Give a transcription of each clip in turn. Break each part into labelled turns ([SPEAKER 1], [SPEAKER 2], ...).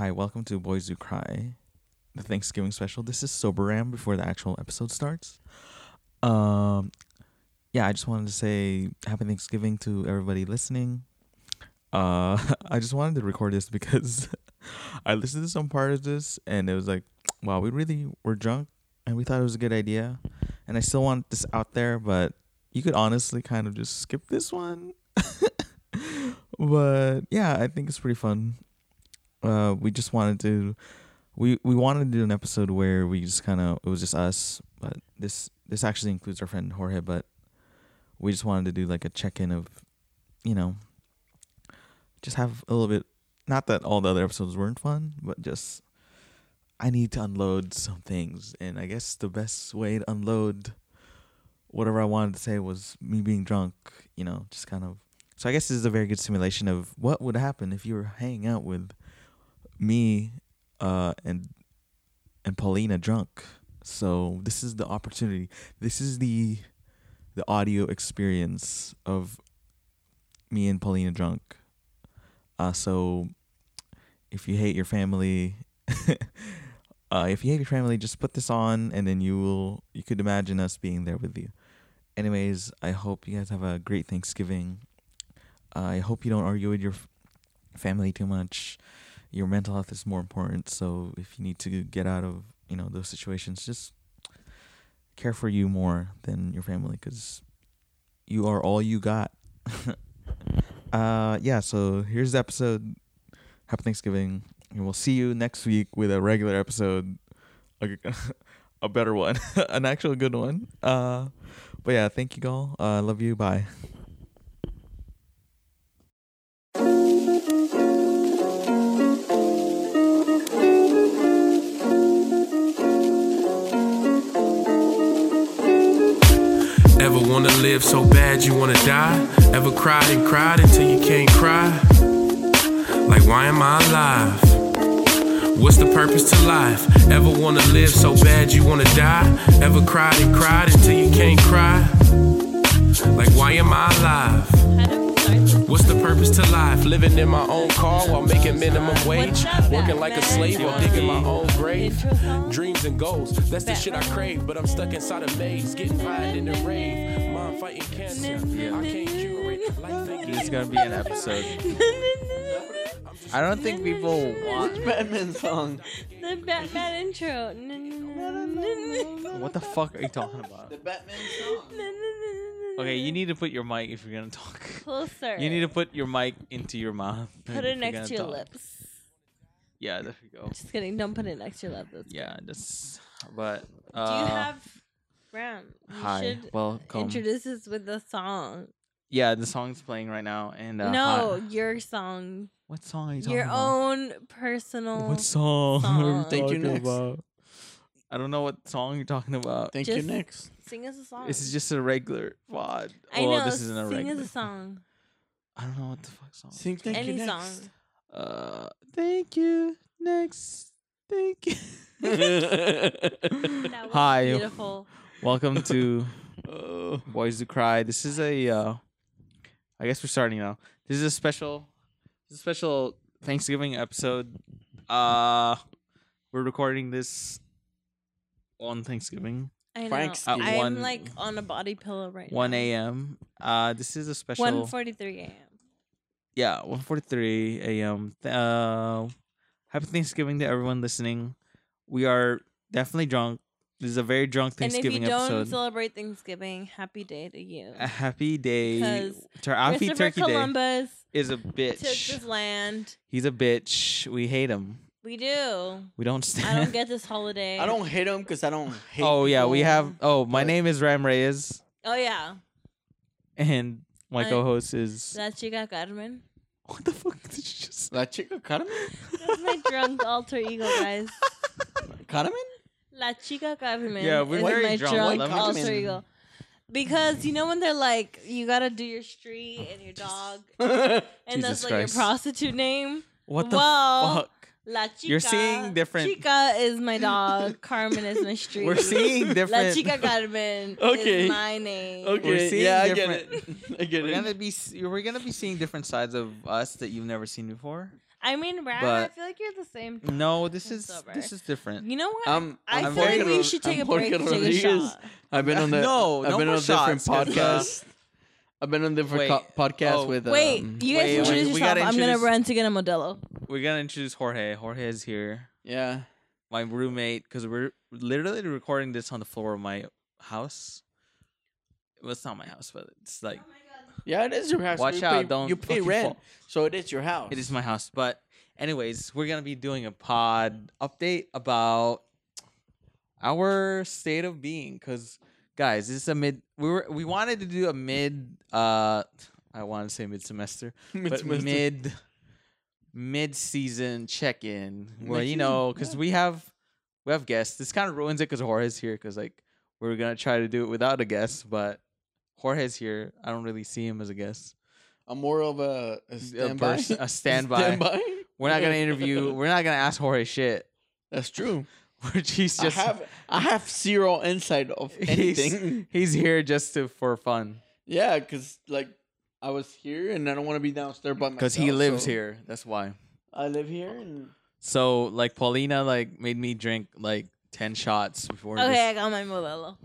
[SPEAKER 1] Hi, welcome to Boys Who Cry, the Thanksgiving special. This is Sober Ram before the actual episode starts. Um, yeah, I just wanted to say Happy Thanksgiving to everybody listening. Uh, I just wanted to record this because I listened to some part of this and it was like, wow, we really were drunk and we thought it was a good idea. And I still want this out there, but you could honestly kind of just skip this one. but yeah, I think it's pretty fun. Uh, we just wanted to, we we wanted to do an episode where we just kind of it was just us, but this this actually includes our friend Jorge, but we just wanted to do like a check in of, you know, just have a little bit. Not that all the other episodes weren't fun, but just I need to unload some things, and I guess the best way to unload whatever I wanted to say was me being drunk. You know, just kind of. So I guess this is a very good simulation of what would happen if you were hanging out with me uh, and and Paulina drunk. So this is the opportunity. This is the the audio experience of me and Paulina drunk. Uh, so if you hate your family, uh, if you hate your family, just put this on, and then you will you could imagine us being there with you. Anyways, I hope you guys have a great Thanksgiving. Uh, I hope you don't argue with your f- family too much. Your mental health is more important. So if you need to get out of you know those situations, just care for you more than your family because you are all you got. uh, yeah. So here's the episode. Happy Thanksgiving, and we'll see you next week with a regular episode, a, a better one, an actual good one. Uh, but yeah, thank you all. Uh, love you. Bye.
[SPEAKER 2] Ever wanna live so bad you wanna die? Ever cried and cried until you can't cry? Like, why am I alive? What's the purpose to life? Ever wanna live so bad you wanna die? Ever cried and cried until you can't cry? Like, why am I alive? What's the purpose to life? Living in my own car while making minimum wage. Working like a slave while digging my own grave. Dreams and goals, that's the shit I crave. But I'm stuck inside a maze, getting violent in the rave. Mom fighting cancer, I can't cure it. Life ain't
[SPEAKER 1] This is gonna be an episode. I don't think people want.
[SPEAKER 3] Batman song.
[SPEAKER 4] The Batman intro.
[SPEAKER 1] What the fuck are you talking about?
[SPEAKER 3] The Batman song.
[SPEAKER 1] Okay, you need to put your mic if you're gonna talk.
[SPEAKER 4] closer.
[SPEAKER 1] You need to put your mic into your mouth.
[SPEAKER 4] put it next
[SPEAKER 1] gonna
[SPEAKER 4] your
[SPEAKER 1] talk.
[SPEAKER 4] lips.
[SPEAKER 1] Yeah, there we go.
[SPEAKER 4] Just kidding. Don't put it next to your lips. That's
[SPEAKER 1] Yeah, just but.
[SPEAKER 4] Do
[SPEAKER 1] Uh,
[SPEAKER 4] you have Brown? You
[SPEAKER 1] hi,
[SPEAKER 4] should
[SPEAKER 1] welcome.
[SPEAKER 4] introduce us with the song.
[SPEAKER 1] yeah, the song's playing right now, and uh,
[SPEAKER 4] no,
[SPEAKER 1] hi-
[SPEAKER 4] your song.
[SPEAKER 1] what song are you talking
[SPEAKER 4] Your
[SPEAKER 1] about?
[SPEAKER 4] own personal.
[SPEAKER 1] What song? are you
[SPEAKER 4] song.
[SPEAKER 3] Thank you,
[SPEAKER 1] talking
[SPEAKER 3] next.
[SPEAKER 1] about? I don't know what song you're talking about.
[SPEAKER 3] Thank
[SPEAKER 4] Just-
[SPEAKER 3] you next.
[SPEAKER 4] Sing us a song.
[SPEAKER 1] This is just a regular pod.
[SPEAKER 4] I
[SPEAKER 1] well,
[SPEAKER 4] know.
[SPEAKER 1] this isn't a
[SPEAKER 4] sing
[SPEAKER 1] regular.
[SPEAKER 4] us a song.
[SPEAKER 1] I don't know what the fuck song.
[SPEAKER 3] Sing thank
[SPEAKER 4] Any
[SPEAKER 3] you
[SPEAKER 4] song.
[SPEAKER 3] next.
[SPEAKER 1] Uh, thank you. Next, thank you.
[SPEAKER 4] That was
[SPEAKER 1] Hi,
[SPEAKER 4] Beautiful.
[SPEAKER 1] welcome to
[SPEAKER 3] Oh.
[SPEAKER 1] Boys Who Cry. This is a. Uh, I guess we're starting now. This is a special, this is a special Thanksgiving episode. Uh, we're recording this on Thanksgiving,
[SPEAKER 4] I know.
[SPEAKER 3] Frank's
[SPEAKER 1] At
[SPEAKER 4] I'm
[SPEAKER 1] one-
[SPEAKER 4] like on a body pillow right now.
[SPEAKER 1] one
[SPEAKER 4] now.
[SPEAKER 1] a.m. Uh, this is a special.
[SPEAKER 4] One forty-three a.m.
[SPEAKER 1] yeah, one forty three a.m. Th- Uh, happy Thanksgiving to everyone listening. We are definitely drunk. This is a very drunk Thanksgiving.
[SPEAKER 4] And if
[SPEAKER 1] Thanksgiving
[SPEAKER 4] you don't
[SPEAKER 1] episode.
[SPEAKER 4] celebrate Thanksgiving, happy day to you.
[SPEAKER 1] a happy day.
[SPEAKER 4] 'Cause
[SPEAKER 1] Tur- happy
[SPEAKER 4] Christopher
[SPEAKER 1] Turkey Day
[SPEAKER 4] Columbus
[SPEAKER 1] is a
[SPEAKER 4] took
[SPEAKER 1] bitch.
[SPEAKER 4] this land.
[SPEAKER 1] He's a bitch. We hate him.
[SPEAKER 4] We do.
[SPEAKER 1] We don't stand.
[SPEAKER 4] I don't get this holiday.
[SPEAKER 3] I don't hate him because I don't hate.
[SPEAKER 1] oh yeah, we have. Oh, my
[SPEAKER 3] but-
[SPEAKER 1] name is Ram Reyes,
[SPEAKER 4] Oh yeah,
[SPEAKER 1] and my
[SPEAKER 4] Uh,
[SPEAKER 1] co-host is.
[SPEAKER 4] La Chica Carmen.
[SPEAKER 1] What the fuck did you just?
[SPEAKER 3] La Chica Carmen.
[SPEAKER 4] That's my drunk alter ego, guys.
[SPEAKER 3] Carmen.
[SPEAKER 4] La Chica Carmen.
[SPEAKER 1] Yeah, we're
[SPEAKER 4] is
[SPEAKER 3] very
[SPEAKER 4] my
[SPEAKER 1] drunk.
[SPEAKER 4] drunk
[SPEAKER 3] Let me
[SPEAKER 4] alter
[SPEAKER 3] just-
[SPEAKER 4] ego. Because you know when they're like, you gotta do your street and your dog, and
[SPEAKER 1] Jesus
[SPEAKER 4] that's like
[SPEAKER 1] Christ.
[SPEAKER 4] your prostitute name.
[SPEAKER 1] What the
[SPEAKER 4] Well,
[SPEAKER 1] fuck?
[SPEAKER 4] La Chica.
[SPEAKER 1] You're seeing different-
[SPEAKER 4] Chica is my dog. Carmen is my street.
[SPEAKER 1] We're seeing different. La.
[SPEAKER 4] Chica Carmen
[SPEAKER 3] Okay.
[SPEAKER 4] is my name.
[SPEAKER 3] okay.
[SPEAKER 1] seeing
[SPEAKER 3] yeah, I get it. I get
[SPEAKER 1] We're
[SPEAKER 3] it.
[SPEAKER 1] gonna be. We're gonna be seeing different sides of us that you've never seen before.
[SPEAKER 4] I mean, Brad, I feel like you're the same.
[SPEAKER 1] No, this is
[SPEAKER 4] sober.
[SPEAKER 1] this is different.
[SPEAKER 4] You know what?
[SPEAKER 3] I'm-
[SPEAKER 4] I
[SPEAKER 3] I'm
[SPEAKER 4] feel like we should take
[SPEAKER 3] I'm
[SPEAKER 4] a break take a shot.
[SPEAKER 3] I've been on the
[SPEAKER 1] No,
[SPEAKER 3] I've
[SPEAKER 1] no
[SPEAKER 3] been
[SPEAKER 1] more
[SPEAKER 3] on different
[SPEAKER 1] shots, 'cause, uh,
[SPEAKER 3] podcasts. I've been on different
[SPEAKER 1] Wait,
[SPEAKER 3] co- podcasts
[SPEAKER 1] oh,
[SPEAKER 3] with.
[SPEAKER 4] Wait,
[SPEAKER 3] um,
[SPEAKER 4] you guys
[SPEAKER 1] wait,
[SPEAKER 4] introduce
[SPEAKER 1] wait,
[SPEAKER 4] yourself. I'm gonna run to get a Modelo.
[SPEAKER 1] We're gonna introduce Jorge. Jorge is here,
[SPEAKER 3] Yeah.
[SPEAKER 1] my roommate, because we're literally recording this on the floor of my house. Well, it's not my house, but it's like
[SPEAKER 3] Yeah, it is your house.
[SPEAKER 1] Watch
[SPEAKER 3] you
[SPEAKER 1] out,
[SPEAKER 3] Pay,
[SPEAKER 1] don't
[SPEAKER 3] you pay
[SPEAKER 1] fucking
[SPEAKER 3] rent,
[SPEAKER 1] fall.
[SPEAKER 3] so it is your house.
[SPEAKER 1] it is my house. But anyways, we're gonna be doing a pod update about our state of being. Cause guys, this is a mid. We were we wanted to do a mid. Uh, I want to say mid semester, but
[SPEAKER 3] Mid-semester.
[SPEAKER 1] mid mid season check in. Well, you
[SPEAKER 3] Mid-season,
[SPEAKER 1] know, because
[SPEAKER 3] yeah.
[SPEAKER 1] we have we have guests. This kind of ruins it because Jorge's here. Because like we were gonna try to do it without a guest, but Jorge's here. I don't really see him as a guest.
[SPEAKER 3] I'm more of a, a
[SPEAKER 1] A,
[SPEAKER 3] standby.
[SPEAKER 1] pers- a standby. We're not gonna interview. We're not gonna ask Jorge shit.
[SPEAKER 3] That's true.
[SPEAKER 1] We're he's just
[SPEAKER 3] I have I have zero insight of anything.
[SPEAKER 1] He's, he's here just to for fun
[SPEAKER 3] yeah, because like I was here and I don't want to be downstairs by myself.
[SPEAKER 1] because he lives
[SPEAKER 3] so
[SPEAKER 1] here. That's why.
[SPEAKER 3] I live here and
[SPEAKER 1] So like Paulina like made me drink like ten shots before.
[SPEAKER 4] Okay,
[SPEAKER 1] this-
[SPEAKER 4] I got my Modelo.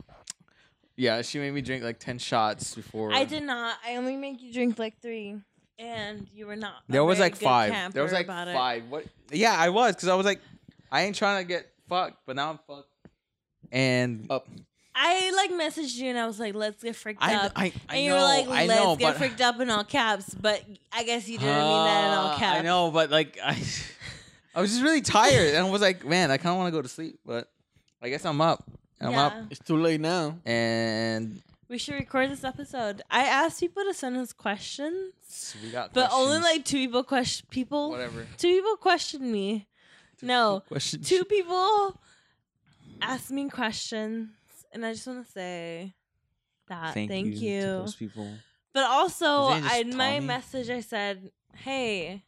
[SPEAKER 1] Yeah, she made me drink like ten shots before.
[SPEAKER 4] I did not. I only make you drink like three, and you were not. a
[SPEAKER 1] There was
[SPEAKER 4] very
[SPEAKER 1] like
[SPEAKER 4] good
[SPEAKER 1] five. There was like
[SPEAKER 4] about it.
[SPEAKER 1] five. What? Yeah, I was because I was like, I ain't trying to get fucked, but now I'm fucked. And
[SPEAKER 3] up.
[SPEAKER 4] I like messaged you and I was like, "Let's get freaked
[SPEAKER 1] I,
[SPEAKER 4] up."
[SPEAKER 1] I, I
[SPEAKER 4] and you
[SPEAKER 1] know,
[SPEAKER 4] were like, "Let's
[SPEAKER 1] know,
[SPEAKER 4] get freaked up in all caps," but I guess you didn't mean that in all
[SPEAKER 1] Uh,
[SPEAKER 4] caps.
[SPEAKER 1] I know, but like I, I was just really tired, and I was like, man, I kind of want to go to sleep, but I guess I'm up. I'm
[SPEAKER 4] yeah.
[SPEAKER 1] up,
[SPEAKER 3] It's too late now.
[SPEAKER 1] and
[SPEAKER 4] We should record this episode. I asked people to send us questions,
[SPEAKER 1] we got.
[SPEAKER 4] but only like two people question people.
[SPEAKER 1] whatever.
[SPEAKER 4] Two people questioned me. No,
[SPEAKER 1] questions.
[SPEAKER 4] two people asked me questions, and I just want to say that thank, you.
[SPEAKER 1] to those people.
[SPEAKER 4] But also,
[SPEAKER 1] Did they just
[SPEAKER 4] I, in my
[SPEAKER 1] me?
[SPEAKER 4] message, I said, "Hey,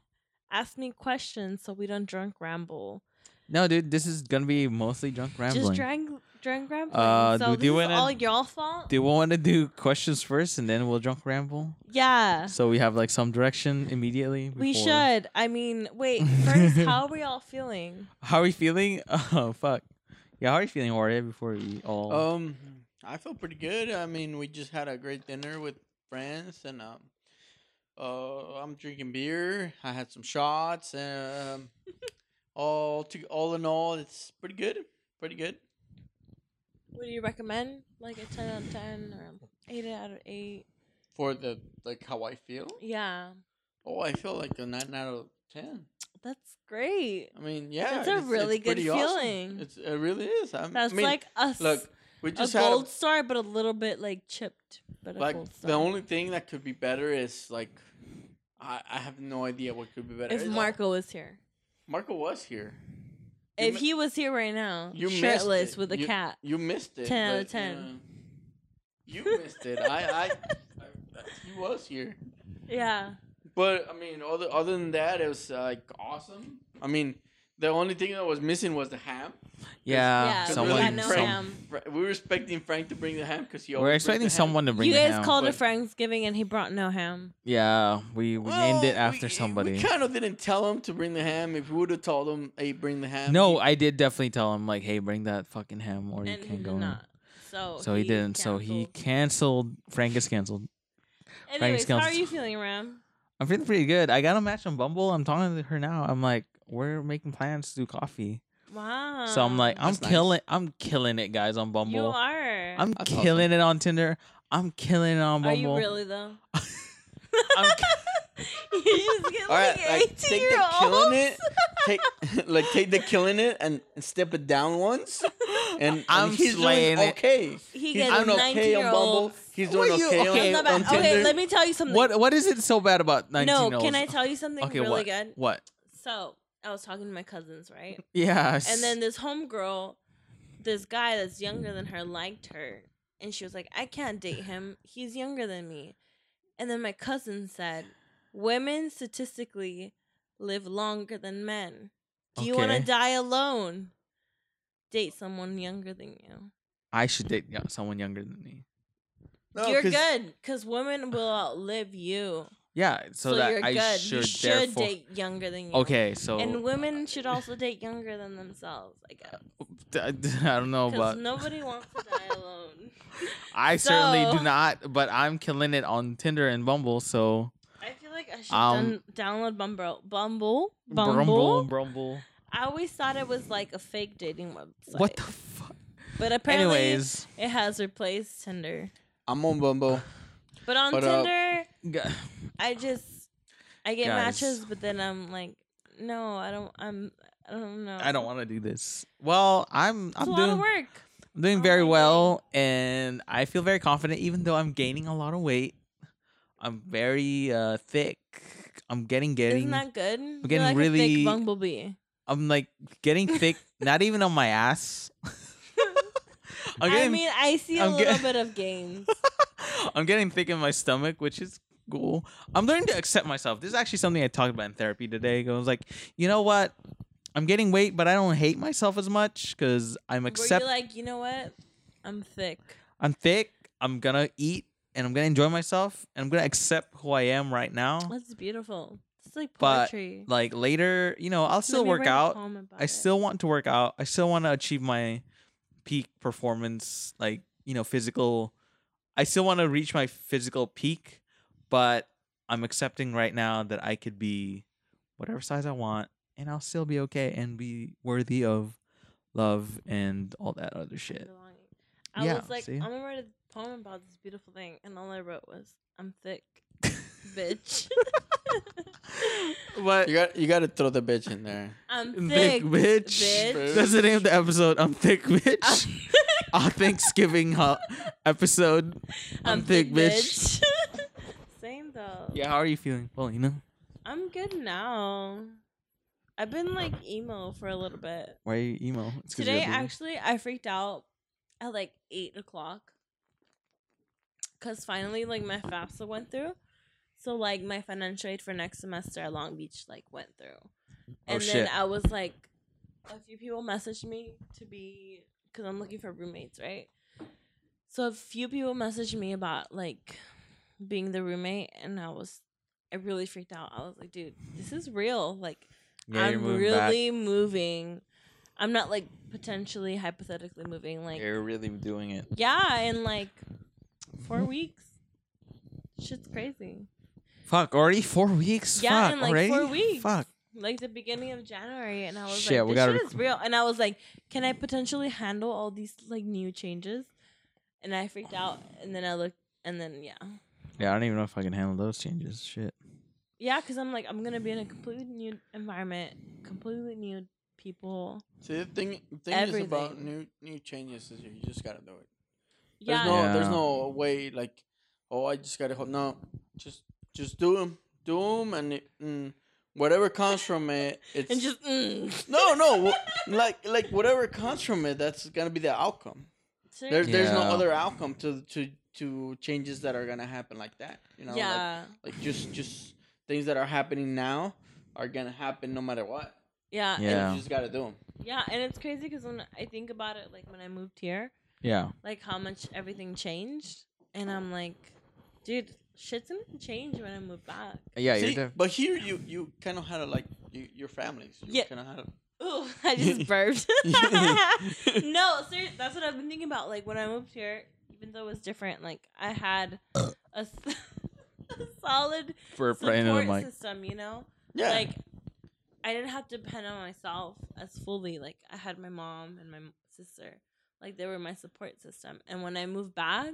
[SPEAKER 4] ask me questions so we don't drunk ramble.
[SPEAKER 1] No, dude, this is gonna be mostly drunk rambling.
[SPEAKER 4] Just drunk, drunk rambling.
[SPEAKER 1] Uh,
[SPEAKER 4] so
[SPEAKER 1] do-
[SPEAKER 4] this
[SPEAKER 1] wanna-
[SPEAKER 4] all y'all fault.
[SPEAKER 1] Do we want to do questions first, and then we'll drunk ramble?
[SPEAKER 4] yeah,
[SPEAKER 1] So we have like some direction immediately.
[SPEAKER 4] we should. I mean, wait. First, how are we all feeling?
[SPEAKER 1] How are we feeling? Oh fuck. Yeah, how are you feeling, Jorge? Before we all.
[SPEAKER 3] Um, I feel pretty good. I mean, we just had a great dinner with friends, and um, uh, I'm drinking beer. I had some shots, and um, all to all in all, it's pretty good. Pretty good.
[SPEAKER 4] What do you recommend? Like a ten out of ten or eight out of eight?
[SPEAKER 3] For the like how I feel.
[SPEAKER 4] Yeah,
[SPEAKER 3] Oh, I feel like a nine out of ten.
[SPEAKER 4] That's great.
[SPEAKER 3] I mean, yeah,
[SPEAKER 4] That's a
[SPEAKER 3] it's- it's
[SPEAKER 4] really good
[SPEAKER 3] pretty awesome.
[SPEAKER 4] feeling.
[SPEAKER 3] It's it really is. I'm,
[SPEAKER 4] That's
[SPEAKER 3] I mean,
[SPEAKER 4] like us.
[SPEAKER 3] look, we
[SPEAKER 4] a
[SPEAKER 3] just a-
[SPEAKER 4] gold star, but a little bit like chipped. But a
[SPEAKER 3] like
[SPEAKER 4] gold star.
[SPEAKER 3] the only thing that could be better is like I, I have no idea what could be better.
[SPEAKER 4] if
[SPEAKER 3] It's-
[SPEAKER 4] Marco was here.
[SPEAKER 3] Marco was here. You
[SPEAKER 4] If
[SPEAKER 3] mi-
[SPEAKER 4] he was here right now,
[SPEAKER 3] you
[SPEAKER 4] shirtless with a
[SPEAKER 3] You-
[SPEAKER 4] cat.
[SPEAKER 3] You missed it.
[SPEAKER 4] 10 out of
[SPEAKER 3] but,
[SPEAKER 4] 10.
[SPEAKER 3] uh, you missed it. I, I, I, he was here.
[SPEAKER 4] Yeah.
[SPEAKER 3] But I mean, other other than that, it was uh, like awesome. I mean, the only thing that was missing was the ham.
[SPEAKER 1] yeah,
[SPEAKER 4] yeah, we
[SPEAKER 1] someone.
[SPEAKER 4] got no
[SPEAKER 1] some-
[SPEAKER 4] ham.
[SPEAKER 3] Fra- We were expecting Frank to bring the ham because he.
[SPEAKER 1] We're expecting
[SPEAKER 3] the ham.
[SPEAKER 1] someone to bring the ham.
[SPEAKER 4] You
[SPEAKER 1] the
[SPEAKER 4] guys
[SPEAKER 1] ham.
[SPEAKER 4] called it
[SPEAKER 3] but-
[SPEAKER 4] Thanksgiving and he brought no ham.
[SPEAKER 1] Yeah, we, we named it after
[SPEAKER 3] we-
[SPEAKER 1] somebody.
[SPEAKER 3] We kind of didn't tell him to bring the ham. If we would have told him, "Hey, bring the ham,"
[SPEAKER 1] no,
[SPEAKER 3] he-
[SPEAKER 1] I did definitely tell him like, hey, bring that fucking ham, or you
[SPEAKER 4] and he
[SPEAKER 1] can't go. in.
[SPEAKER 4] not. So
[SPEAKER 1] So he, didn't. So he
[SPEAKER 4] canceled.
[SPEAKER 1] canceled. Frank is canceled.
[SPEAKER 4] Anyways, how are you feeling, Ram?
[SPEAKER 1] I'm feeling pretty good. I got a match on Bumble. I'm talking to her now. I'm like, we're making plans to do coffee.
[SPEAKER 4] Wow.
[SPEAKER 1] So I'm like, I'm
[SPEAKER 3] That's nice.
[SPEAKER 1] killing. I'm killing it, guys, on Bumble.
[SPEAKER 4] you are.
[SPEAKER 1] I'm
[SPEAKER 3] That's
[SPEAKER 1] killing it on Tinder. I'm killing it on Bumble.
[SPEAKER 4] are
[SPEAKER 1] Bumble.
[SPEAKER 4] you really though?
[SPEAKER 1] I'm
[SPEAKER 4] you just get
[SPEAKER 3] All right,
[SPEAKER 4] like
[SPEAKER 3] like
[SPEAKER 4] eighteen
[SPEAKER 3] take
[SPEAKER 4] year
[SPEAKER 3] the killing
[SPEAKER 4] olds.
[SPEAKER 3] it, take like take the killing it and step it down once, and, and
[SPEAKER 1] I'm
[SPEAKER 3] he's
[SPEAKER 1] slaying
[SPEAKER 3] doing
[SPEAKER 1] it.
[SPEAKER 3] okay.
[SPEAKER 4] He
[SPEAKER 3] he's
[SPEAKER 4] gets
[SPEAKER 3] doing okay on
[SPEAKER 4] year
[SPEAKER 3] Bumble.
[SPEAKER 4] olds.
[SPEAKER 3] He's
[SPEAKER 1] What
[SPEAKER 3] doing
[SPEAKER 1] you-
[SPEAKER 3] okay,
[SPEAKER 1] okay,
[SPEAKER 3] on,
[SPEAKER 4] Not
[SPEAKER 3] on Tinder.
[SPEAKER 4] Okay, let me tell you something.
[SPEAKER 1] What What is it so bad about 19
[SPEAKER 4] no,
[SPEAKER 1] olds?
[SPEAKER 4] can I tell you something
[SPEAKER 1] Okay,
[SPEAKER 4] really
[SPEAKER 1] what?
[SPEAKER 4] good?
[SPEAKER 1] What?
[SPEAKER 4] So I was talking to my cousins, right?
[SPEAKER 1] Yes.
[SPEAKER 4] And then this homegirl, this guy that's younger than her liked her. And she was like, I can't date him. He's younger than me. And then my cousin said, Women statistically live longer than men. Do you want to die alone? Date someone younger than you.
[SPEAKER 1] I should date someone younger than me.
[SPEAKER 3] No,
[SPEAKER 4] You're
[SPEAKER 3] 'cause-
[SPEAKER 4] good because women will outlive you.
[SPEAKER 1] Yeah, so,
[SPEAKER 4] So,
[SPEAKER 1] that
[SPEAKER 4] you're
[SPEAKER 1] I
[SPEAKER 4] good.
[SPEAKER 1] should,
[SPEAKER 4] you should
[SPEAKER 1] therefore.
[SPEAKER 4] date younger than you.
[SPEAKER 1] Okay, so
[SPEAKER 4] And women should also date younger than themselves, I guess.
[SPEAKER 1] I don't know,
[SPEAKER 4] Because
[SPEAKER 1] but
[SPEAKER 4] nobody wants to die alone.
[SPEAKER 1] I certainly do not. But I'm killing it on Tinder and Bumble, so
[SPEAKER 4] I feel like I should
[SPEAKER 1] Um,
[SPEAKER 4] download Bumble. Bumble? Bumble?
[SPEAKER 1] Bumble, Bumble.
[SPEAKER 4] I always thought it was like a fake dating website.
[SPEAKER 1] What the fuck?
[SPEAKER 4] But apparently,
[SPEAKER 1] Anyways,
[SPEAKER 4] it has replaced Tinder.
[SPEAKER 3] I'm on Bumble.
[SPEAKER 4] But on
[SPEAKER 3] But, uh,
[SPEAKER 4] Tinder,
[SPEAKER 1] g-
[SPEAKER 4] I just I get
[SPEAKER 1] Guys.
[SPEAKER 4] matches, but then I'm like, no, I don't. I'm. I don't know.
[SPEAKER 1] I don't want to do this. Well, I'm
[SPEAKER 4] It's
[SPEAKER 1] I'm
[SPEAKER 4] a lot
[SPEAKER 1] doing
[SPEAKER 4] of work.
[SPEAKER 1] I'm doing very
[SPEAKER 4] my
[SPEAKER 1] well, and I feel very confident, even though I'm gaining a lot of weight. I'm very uh, thick. I'm getting getting.
[SPEAKER 4] Isn't that good? You're
[SPEAKER 1] getting
[SPEAKER 4] like a
[SPEAKER 1] really-
[SPEAKER 4] thick bumblebee.
[SPEAKER 1] I'm like getting thick. not even on my ass. I'm
[SPEAKER 4] I mean, I see a
[SPEAKER 1] I'm
[SPEAKER 4] little
[SPEAKER 1] get-
[SPEAKER 4] bit of gains.
[SPEAKER 1] I'm getting thick in my stomach, which is cool. I'm learning to accept myself. This is actually something I talked about in therapy today. I was like, you know what? I'm getting weight, but I don't hate myself as much because I'm accept.
[SPEAKER 4] you're like, you know what? I'm thick.
[SPEAKER 1] I'm thick. I'm gonna eat and I'm gonna enjoy myself and I'm gonna accept who I am right now.
[SPEAKER 4] That's beautiful. It's like poetry. But.
[SPEAKER 1] Like later, you know, I'll still work out. I
[SPEAKER 4] it.
[SPEAKER 1] still want to work out. I still want to achieve my peak performance, like, you know, physical. I still want to reach my physical peak, but I'm accepting right now that I could be whatever size I want and I'll still be okay and be worthy of love and all that other shit.
[SPEAKER 4] I
[SPEAKER 1] Yeah,
[SPEAKER 4] was like,
[SPEAKER 1] see?
[SPEAKER 4] Write a poem about this beautiful thing, and all I wrote was, "I'm thick, bitch.
[SPEAKER 1] What?
[SPEAKER 3] You got you got to throw the bitch in there.
[SPEAKER 4] I'm
[SPEAKER 1] thick,
[SPEAKER 4] thick,
[SPEAKER 1] bitch.
[SPEAKER 4] bitch.
[SPEAKER 1] That's the name of the episode. I'm thick, bitch. Our Thanksgiving hu- episode. I'm, thick, bitch.
[SPEAKER 4] Same though.
[SPEAKER 1] Yeah, how are you feeling? Well, you know,
[SPEAKER 4] I'm good now. I've been like emo for a little bit.
[SPEAKER 1] why are you emo? It's 'cause you're
[SPEAKER 4] Today,
[SPEAKER 1] a
[SPEAKER 4] actually, I freaked out at like eight o'clock because finally, like my FAFSA went through. So like my financial aid for next semester at Long Beach like went through, oh, and then
[SPEAKER 1] Oh, shit.
[SPEAKER 4] I was like, a few people messaged me to be because I'm looking for roommates, right? So a few people messaged me about like being the roommate, and I was, I really freaked out. I was like, dude, this is real. Like
[SPEAKER 1] Yeah,
[SPEAKER 4] I'm
[SPEAKER 1] moving back.
[SPEAKER 4] really moving. I'm not like potentially hypothetically moving. Like
[SPEAKER 1] You're really doing it.
[SPEAKER 4] yeah, and like four mm-hmm. weeks. Shit's crazy.
[SPEAKER 1] Fuck, already four weeks.
[SPEAKER 4] Yeah,
[SPEAKER 1] Fuck,
[SPEAKER 4] in like
[SPEAKER 1] already?
[SPEAKER 4] four weeks.
[SPEAKER 1] Fuck.
[SPEAKER 4] Like the beginning of January, and I was
[SPEAKER 1] Shit,
[SPEAKER 4] like,
[SPEAKER 1] we
[SPEAKER 4] "This
[SPEAKER 1] gotta
[SPEAKER 4] shit
[SPEAKER 1] rec-
[SPEAKER 4] is real." And I was like, "Can I potentially handle all these like new changes?" And I freaked out, and then I looked, and then yeah,
[SPEAKER 1] Yeah, I don't even know if I can handle those changes. Shit.
[SPEAKER 4] yeah, because I'm like, I'm gonna be in a completely new environment, completely new people.
[SPEAKER 3] See, the thing, the thing is about
[SPEAKER 4] Everything.
[SPEAKER 3] new new changes is you just gotta do it.
[SPEAKER 4] Yeah,
[SPEAKER 3] There's no, there's no way like, oh, I just gotta hold. No, just just do them, do them, and, it, and whatever comes from it, it's
[SPEAKER 4] and just mm.
[SPEAKER 3] no, no, like like whatever comes from it, that's gonna be the outcome. There, there's no other outcome to to to changes that are gonna happen like that. You know, like-
[SPEAKER 4] yeah,
[SPEAKER 3] like, just just things that are happening now are gonna happen no matter what.
[SPEAKER 4] yeah,
[SPEAKER 1] Yeah.
[SPEAKER 3] And you just gotta do them.
[SPEAKER 4] Yeah, and it's crazy because when I think about it, like when I moved here,
[SPEAKER 1] Yeah.
[SPEAKER 4] like how much everything changed, and I'm like, dude, shit's gonna change when I move back.
[SPEAKER 1] Yeah,
[SPEAKER 3] See,
[SPEAKER 1] you're def-
[SPEAKER 3] but here you you kind of had a like you, your families. You
[SPEAKER 4] Yeah.
[SPEAKER 3] kind of had a,
[SPEAKER 4] Ooh, I just burped. no, seriously, that's what I've been thinking about. Like when I moved here, even though it was different, like I had a, s- a solid
[SPEAKER 1] for
[SPEAKER 4] support
[SPEAKER 1] right into the mic.
[SPEAKER 4] system, you know.
[SPEAKER 3] yeah.
[SPEAKER 4] Like I didn't have to depend on myself as fully. Like I had my mom and my sister. Like they were my support system. And when I moved back,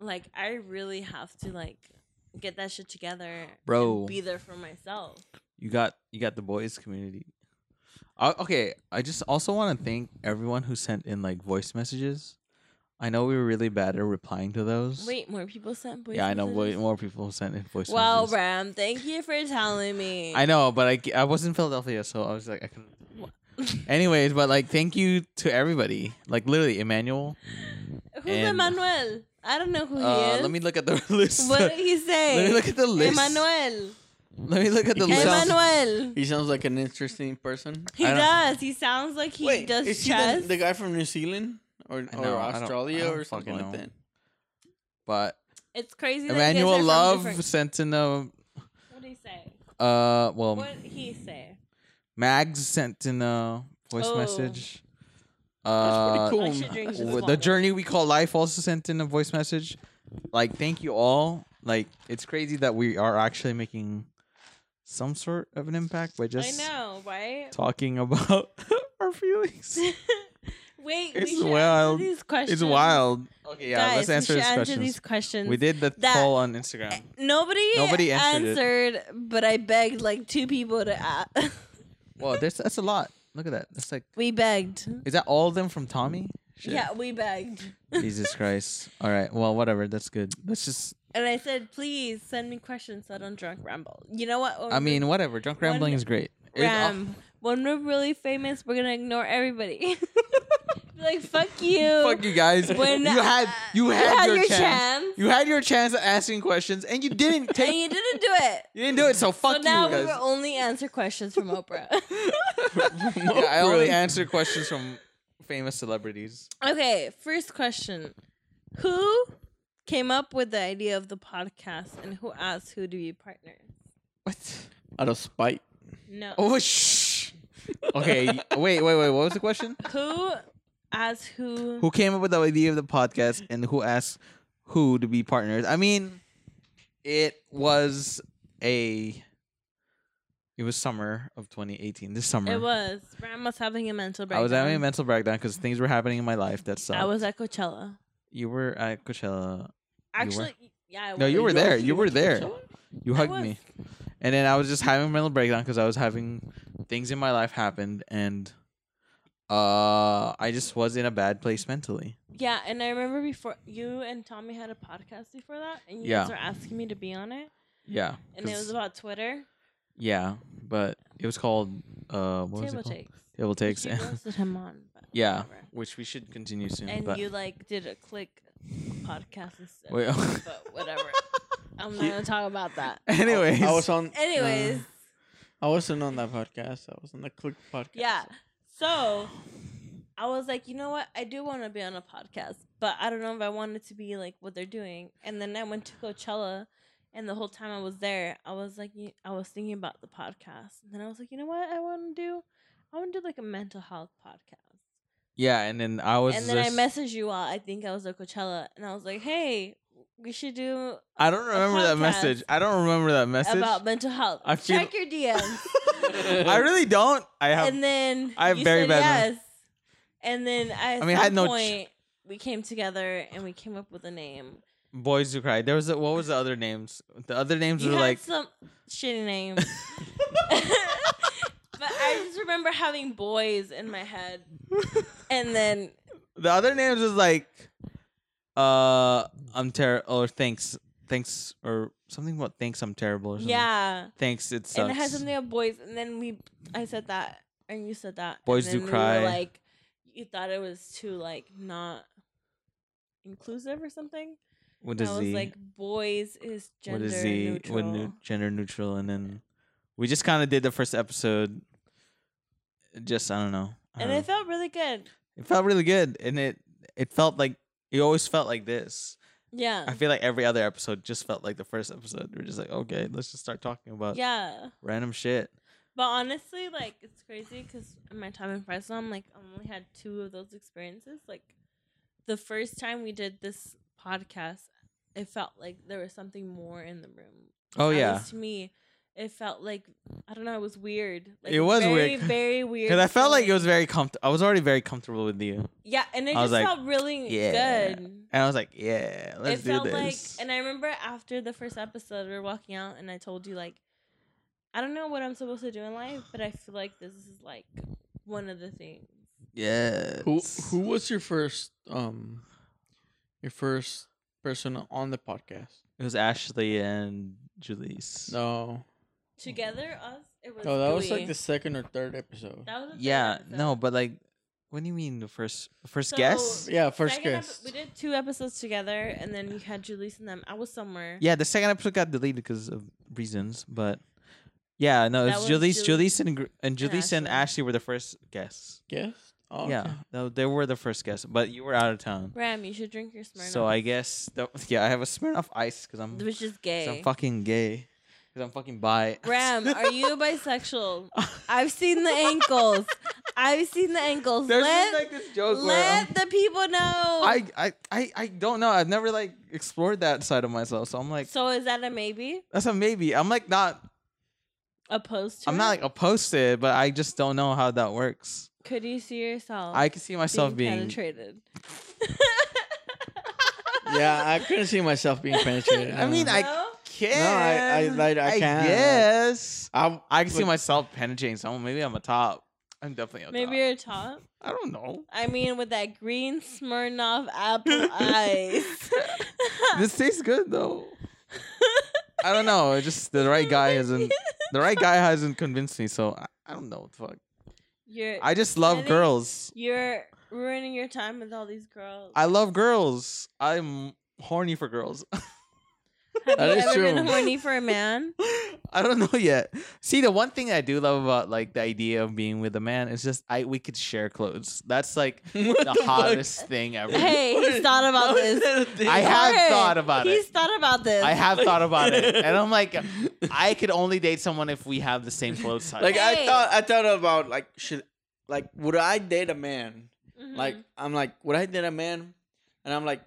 [SPEAKER 4] like I really have to like get that shit together,
[SPEAKER 1] Bro.
[SPEAKER 4] and be there for myself.
[SPEAKER 1] You got you got the boys community. Uh, okay, I just also want to thank everyone who sent in like voice messages. I know we were really bad at replying to those.
[SPEAKER 4] Wait, more people sent voice
[SPEAKER 1] yeah, I know way more people sent in voice messages.
[SPEAKER 4] Well,
[SPEAKER 1] messages.
[SPEAKER 4] Ram, thank you for telling me.
[SPEAKER 1] I know, but I, I was in Philadelphia, so I was like, I couldn't. Anyways, but like, thank you to everybody. Like, literally, Emmanuel.
[SPEAKER 4] Who's
[SPEAKER 1] and-
[SPEAKER 4] Emmanuel? I don't know who he
[SPEAKER 1] Uh,
[SPEAKER 4] is.
[SPEAKER 1] let me look at the list.
[SPEAKER 4] What did he say?
[SPEAKER 1] Let me look at the list.
[SPEAKER 4] Emmanuel.
[SPEAKER 1] Let me look at the
[SPEAKER 3] He
[SPEAKER 1] list.
[SPEAKER 4] Emmanuel.
[SPEAKER 3] he sounds like an interesting person.
[SPEAKER 4] He does. He sounds like he
[SPEAKER 3] Wait,
[SPEAKER 4] does
[SPEAKER 3] is he
[SPEAKER 4] chess.
[SPEAKER 3] the, the guy from New Zealand or, or
[SPEAKER 1] know, I don't-
[SPEAKER 3] Australia
[SPEAKER 1] I don't
[SPEAKER 3] or something
[SPEAKER 1] fucking
[SPEAKER 3] like
[SPEAKER 1] know.
[SPEAKER 3] that?
[SPEAKER 1] But
[SPEAKER 4] It's crazy. that you guys are
[SPEAKER 1] Emmanuel
[SPEAKER 4] from
[SPEAKER 1] Love
[SPEAKER 4] different-
[SPEAKER 1] sent in a
[SPEAKER 4] What did he say?
[SPEAKER 1] uh well
[SPEAKER 4] What did he say?
[SPEAKER 1] Mags sent in a voice
[SPEAKER 4] Oh.
[SPEAKER 1] message.
[SPEAKER 3] That's
[SPEAKER 1] Uh,
[SPEAKER 3] pretty cool.
[SPEAKER 4] I should drink this
[SPEAKER 1] w- the
[SPEAKER 4] water.
[SPEAKER 1] journey we call life also sent in a voice message. Like, thank you all. Like, it's crazy that we are actually making some sort of an impact by just
[SPEAKER 4] I
[SPEAKER 1] just
[SPEAKER 4] know, right?
[SPEAKER 1] talking about our feelings.
[SPEAKER 4] Wait,
[SPEAKER 1] It's
[SPEAKER 4] we should
[SPEAKER 1] wild.
[SPEAKER 4] answer these questions.
[SPEAKER 1] It's wild. Okay, yeah,
[SPEAKER 4] Guys,
[SPEAKER 1] let's
[SPEAKER 4] we
[SPEAKER 1] answer
[SPEAKER 4] should
[SPEAKER 1] these
[SPEAKER 4] answer
[SPEAKER 1] questions.
[SPEAKER 4] these questions.
[SPEAKER 1] We did the
[SPEAKER 4] that-
[SPEAKER 1] poll on Instagram.
[SPEAKER 4] Nobody,
[SPEAKER 1] Nobody answered
[SPEAKER 4] answered,
[SPEAKER 1] it.
[SPEAKER 4] but I begged like two people to ask.
[SPEAKER 1] Well, there's that's a lot. Look at that. That's like,
[SPEAKER 4] we begged.
[SPEAKER 1] is that all of them from Tommy? Shit.
[SPEAKER 4] Yeah, we begged.
[SPEAKER 1] Jesus Christ. All right. Well, whatever. That's good. Let's just.
[SPEAKER 4] And I said, please send me questions so I don't drunk ramble. You know what? When
[SPEAKER 1] I mean, whatever. Drunk
[SPEAKER 4] One-
[SPEAKER 1] rambling is great.
[SPEAKER 4] Ram. When we're really famous, we're gonna ignore everybody. Be like, fuck you.
[SPEAKER 1] Fuck you guys.
[SPEAKER 4] When
[SPEAKER 1] you had
[SPEAKER 4] uh,
[SPEAKER 1] you had, your, chance.
[SPEAKER 4] chance,
[SPEAKER 1] You had your chance at asking questions, and you didn't
[SPEAKER 4] and
[SPEAKER 1] take.
[SPEAKER 4] you didn't do it.
[SPEAKER 1] you didn't do it. So fuck you.
[SPEAKER 4] so now
[SPEAKER 1] you
[SPEAKER 4] we
[SPEAKER 1] guys.
[SPEAKER 4] will only answer questions from Oprah.
[SPEAKER 1] yeah, I only answer questions from famous celebrities.
[SPEAKER 4] okay, first question: Who came up with the idea of the podcast, and who asked who to be partners?
[SPEAKER 1] What?
[SPEAKER 3] Out of spite.
[SPEAKER 4] No.
[SPEAKER 1] Oh shh. Okay. wait, wait, wait. What was the question?
[SPEAKER 4] Who asked who?
[SPEAKER 1] Who came up with the idea of the podcast, and who asked who to be partners? I mean, it was a. It was summer of 2018. This summer.
[SPEAKER 4] It was. Ram was having a mental breakdown.
[SPEAKER 1] I was having a mental breakdown because things were happening in my life that sucked.
[SPEAKER 4] I was at Coachella.
[SPEAKER 1] You were at Coachella.
[SPEAKER 4] Actually, yeah. I
[SPEAKER 1] No, you were there. You were there. You hugged
[SPEAKER 4] was.
[SPEAKER 1] me, and then I was just having a mental breakdown because I was having things in my life happened, and uh, I just was in a bad place mentally.
[SPEAKER 4] Yeah, and I remember before you and Tommy had a podcast before that, and you
[SPEAKER 1] Yeah.
[SPEAKER 4] guys were asking me to be on it,
[SPEAKER 1] Yeah,
[SPEAKER 4] and it
[SPEAKER 1] 'cause-
[SPEAKER 4] was about Twitter.
[SPEAKER 1] yeah, but it was called uh, what was
[SPEAKER 4] Table
[SPEAKER 1] it called?
[SPEAKER 4] takes.
[SPEAKER 1] Table takes.
[SPEAKER 4] You roasted him on. But
[SPEAKER 1] yeah,
[SPEAKER 4] whatever.
[SPEAKER 1] which we should continue soon.
[SPEAKER 4] And
[SPEAKER 1] but
[SPEAKER 4] you like did a click podcast instead.
[SPEAKER 1] Wait.
[SPEAKER 4] but whatever. I'm not gonna talk about that.
[SPEAKER 1] anyways,
[SPEAKER 3] I was on.
[SPEAKER 4] Anyways,
[SPEAKER 3] uh, I wasn't on that podcast. I was on the Click podcast.
[SPEAKER 4] yeah. So I was like, you know what? I do want to be on a podcast, but I don't know if I want it to be like what they're doing. And then I went to Coachella, and the whole time I was there, I was like, I was thinking about the podcast. And then I was like, you know what? I want to do. I want to do like a mental health podcast.
[SPEAKER 1] yeah, and then I was.
[SPEAKER 4] and then I messaged you all. I think I was at Coachella, and I was like, hey, we should do
[SPEAKER 1] I don't remember that message. I don't remember that message.
[SPEAKER 4] about mental health.
[SPEAKER 1] I feel-
[SPEAKER 4] Check your DMs.
[SPEAKER 1] I really don't. I have.
[SPEAKER 4] and then
[SPEAKER 1] I have
[SPEAKER 4] you
[SPEAKER 1] very
[SPEAKER 4] said
[SPEAKER 1] bad
[SPEAKER 4] yes. And then at
[SPEAKER 1] I mean, I
[SPEAKER 4] some
[SPEAKER 1] had no ch-
[SPEAKER 4] point we came together and we came up with a name.
[SPEAKER 1] Boys Who Cry. There was a, what was the other names? The other names
[SPEAKER 4] You
[SPEAKER 1] were
[SPEAKER 4] had
[SPEAKER 1] like
[SPEAKER 4] some shitty names. but I just remember having boys in my head. And then
[SPEAKER 1] the other names was like uh I'm terrible or thanks thanks or something about thanks I'm terrible or something.
[SPEAKER 4] yeah.
[SPEAKER 1] Thanks it sucks.
[SPEAKER 4] And it had something about boys and then we I said that and you said that.
[SPEAKER 1] Boys
[SPEAKER 4] and
[SPEAKER 1] do
[SPEAKER 4] we
[SPEAKER 1] cry.
[SPEAKER 4] like you thought it was too like not inclusive or something. And
[SPEAKER 1] a
[SPEAKER 4] I was
[SPEAKER 1] Z.
[SPEAKER 4] like boys is gender
[SPEAKER 1] with a Z
[SPEAKER 4] neutral.
[SPEAKER 1] nu- gender neutral and then we just kind of did the first episode just I don't know. I
[SPEAKER 4] and
[SPEAKER 1] don't
[SPEAKER 4] it
[SPEAKER 1] know.
[SPEAKER 4] felt really good.
[SPEAKER 1] it felt really good and it it felt like it always felt like this.
[SPEAKER 4] Yeah.
[SPEAKER 1] I feel like every other episode just felt like the first episode. We're just like, okay, let's just start talking about
[SPEAKER 4] yeah.
[SPEAKER 1] random shit.
[SPEAKER 4] But honestly, like it's crazy because in my time in Fresno, I'm like I only had two of those experiences. Like the first time we did this podcast, it felt like there was something more in the room.
[SPEAKER 1] Oh
[SPEAKER 4] At
[SPEAKER 1] yeah,
[SPEAKER 4] to me, it felt like I don't know. It was weird. Like,
[SPEAKER 1] It was
[SPEAKER 4] very,
[SPEAKER 1] weird.
[SPEAKER 4] very weird.
[SPEAKER 1] because I felt like it was very comfortable. I was already very comfortable with you,
[SPEAKER 4] yeah, and it
[SPEAKER 1] I
[SPEAKER 4] just
[SPEAKER 1] was like,
[SPEAKER 4] felt really
[SPEAKER 1] yeah.
[SPEAKER 4] good.
[SPEAKER 1] and I was like, yeah, let's
[SPEAKER 4] it
[SPEAKER 1] do
[SPEAKER 4] felt
[SPEAKER 1] this.
[SPEAKER 4] like, and I remember after the first episode, we were walking out, and I told you like, I don't know what I'm supposed to do in life, but I feel like this is like one of the things.
[SPEAKER 1] yeah,
[SPEAKER 3] Who who was your first um your first person on the podcast?
[SPEAKER 1] It was Ashley and Julie's.
[SPEAKER 3] No.
[SPEAKER 4] Together, us, it was.
[SPEAKER 3] Oh, that was like the second or third episode.
[SPEAKER 4] That was the third
[SPEAKER 1] Yeah,
[SPEAKER 4] episode.
[SPEAKER 1] no, but like, what do you mean the first first
[SPEAKER 4] So-
[SPEAKER 1] guest?
[SPEAKER 3] Yeah, first
[SPEAKER 4] Second epi-
[SPEAKER 3] guest.
[SPEAKER 4] we did two episodes together, and then you had Julie's and them. I was somewhere.
[SPEAKER 1] Yeah, the second episode got deleted because of reasons, but yeah, no,
[SPEAKER 4] That
[SPEAKER 1] it's
[SPEAKER 4] was
[SPEAKER 1] Julie's,
[SPEAKER 4] Julie-
[SPEAKER 1] Julie's and Gr- and Julie's and
[SPEAKER 4] Ashley.
[SPEAKER 1] Ashley were the first guests.
[SPEAKER 3] Guest? Oh,
[SPEAKER 1] Yeah,
[SPEAKER 3] okay.
[SPEAKER 1] no, they were the first guests, but you were out of town.
[SPEAKER 4] Ram, you should drink your Smirnoff.
[SPEAKER 1] So I guess the, yeah, I have a Smirnoff Ice because I'm,
[SPEAKER 4] which is
[SPEAKER 1] 'cause
[SPEAKER 4] gay.
[SPEAKER 1] So I'm fucking gay. Because I'm fucking bi.
[SPEAKER 4] Ram, are you bisexual? I've seen the ankles. I've seen the ankles.
[SPEAKER 1] There's
[SPEAKER 4] let
[SPEAKER 1] just like this joke where
[SPEAKER 4] let
[SPEAKER 1] I'm-
[SPEAKER 4] the people know.
[SPEAKER 1] I, I, I, I don't know. I've never like explored that side of myself. So I'm like,
[SPEAKER 4] so is that a maybe?
[SPEAKER 1] that's a maybe. I'm like not.
[SPEAKER 4] Opposed to
[SPEAKER 1] I'm
[SPEAKER 4] it?
[SPEAKER 1] not like opposed to it, but I just don't know how that works.
[SPEAKER 4] Could you see yourself?
[SPEAKER 1] I can see myself being.
[SPEAKER 4] penetrated.
[SPEAKER 3] Yeah, I couldn't see myself being penetrated.
[SPEAKER 1] I mean, I
[SPEAKER 4] No?
[SPEAKER 1] can.
[SPEAKER 3] I- I- I can't.
[SPEAKER 1] guess.
[SPEAKER 3] I,
[SPEAKER 1] I can see myself penetrating someone. Maybe I'm a top. I'm definitely a top.
[SPEAKER 4] maybe
[SPEAKER 1] top.
[SPEAKER 4] you're a top.
[SPEAKER 1] I don't know.
[SPEAKER 4] I mean, with that green Smirnoff apple ice.
[SPEAKER 1] This tastes good though. I don't know. It just the right guy hasn't. The right guy hasn't convinced me. So I, I don't know. What the fuck.
[SPEAKER 4] You're
[SPEAKER 1] I just love girls.
[SPEAKER 4] you're ruining your time with all these girls.
[SPEAKER 1] I love girls. I'm horny for girls.
[SPEAKER 4] Have
[SPEAKER 3] That
[SPEAKER 4] you
[SPEAKER 3] is
[SPEAKER 4] ever been horny for a man?
[SPEAKER 1] I don't know yet. See, the one thing I do love about like the idea of being with a man is just I we could share clothes. That's like
[SPEAKER 3] What
[SPEAKER 1] the
[SPEAKER 3] fuck?
[SPEAKER 1] hottest thing ever.
[SPEAKER 4] Hey, he's thought about this.
[SPEAKER 3] that a thing?
[SPEAKER 1] I have
[SPEAKER 4] Jorge,
[SPEAKER 1] thought about it.
[SPEAKER 4] He's thought about this.
[SPEAKER 1] I have thought about it, and I'm like, I could only date someone if we have the same clothes size.
[SPEAKER 3] like
[SPEAKER 4] Hey.
[SPEAKER 3] I thought I thought about like should like would I date a man?
[SPEAKER 4] Mhm.
[SPEAKER 3] Like I'm like would I date a man? And I'm like,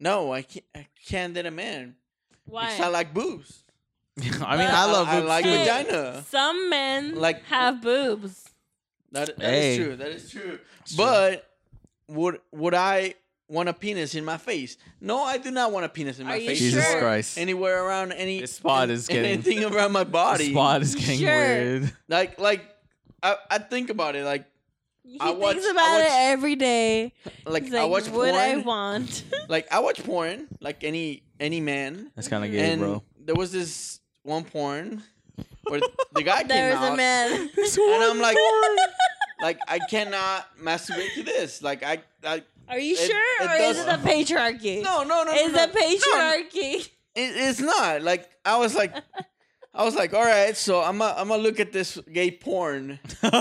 [SPEAKER 3] no, I can't. I can't date a man
[SPEAKER 4] why?
[SPEAKER 3] because I like boobs.
[SPEAKER 1] I mean,
[SPEAKER 4] But-
[SPEAKER 1] I love
[SPEAKER 3] I like
[SPEAKER 1] too.
[SPEAKER 4] Hey.
[SPEAKER 3] vagina.
[SPEAKER 4] Some men
[SPEAKER 3] Like-
[SPEAKER 4] have boobs.
[SPEAKER 3] That, that is
[SPEAKER 1] Hey.
[SPEAKER 3] true. That is true.
[SPEAKER 1] It's true.
[SPEAKER 3] But would would I want a penis in my face? No, I do not want a penis in
[SPEAKER 4] Are
[SPEAKER 3] my
[SPEAKER 4] you
[SPEAKER 3] face.
[SPEAKER 1] Jesus
[SPEAKER 4] sure?
[SPEAKER 1] Christ,
[SPEAKER 3] Anywhere around any
[SPEAKER 1] This spot is getting-
[SPEAKER 3] anything around my body.
[SPEAKER 1] the spot is getting
[SPEAKER 4] Sure.
[SPEAKER 1] weird.
[SPEAKER 3] Like like I, I think about it like
[SPEAKER 4] He
[SPEAKER 3] I
[SPEAKER 4] thinks
[SPEAKER 3] watch- I
[SPEAKER 4] about it every day.
[SPEAKER 3] like,
[SPEAKER 4] He's
[SPEAKER 3] I watch
[SPEAKER 4] what
[SPEAKER 3] porn.
[SPEAKER 4] I want.
[SPEAKER 3] Like I watch porn like any any man.
[SPEAKER 1] That's kind of gay,
[SPEAKER 3] and
[SPEAKER 1] bro.
[SPEAKER 3] there was this one porn where the guy came out.
[SPEAKER 4] there was
[SPEAKER 3] out
[SPEAKER 4] a man.
[SPEAKER 3] and I'm like like I cannot masturbate to this. Like I I
[SPEAKER 4] Are you
[SPEAKER 3] It-
[SPEAKER 4] sure,
[SPEAKER 3] it
[SPEAKER 4] or is it the patriarchy?
[SPEAKER 3] no no no
[SPEAKER 4] Is
[SPEAKER 3] no,
[SPEAKER 4] the
[SPEAKER 3] no. No,
[SPEAKER 4] patriarchy?
[SPEAKER 3] It, it's not like I was like, I was like, all right, so I'm gonna I'm gonna look at this gay porn and,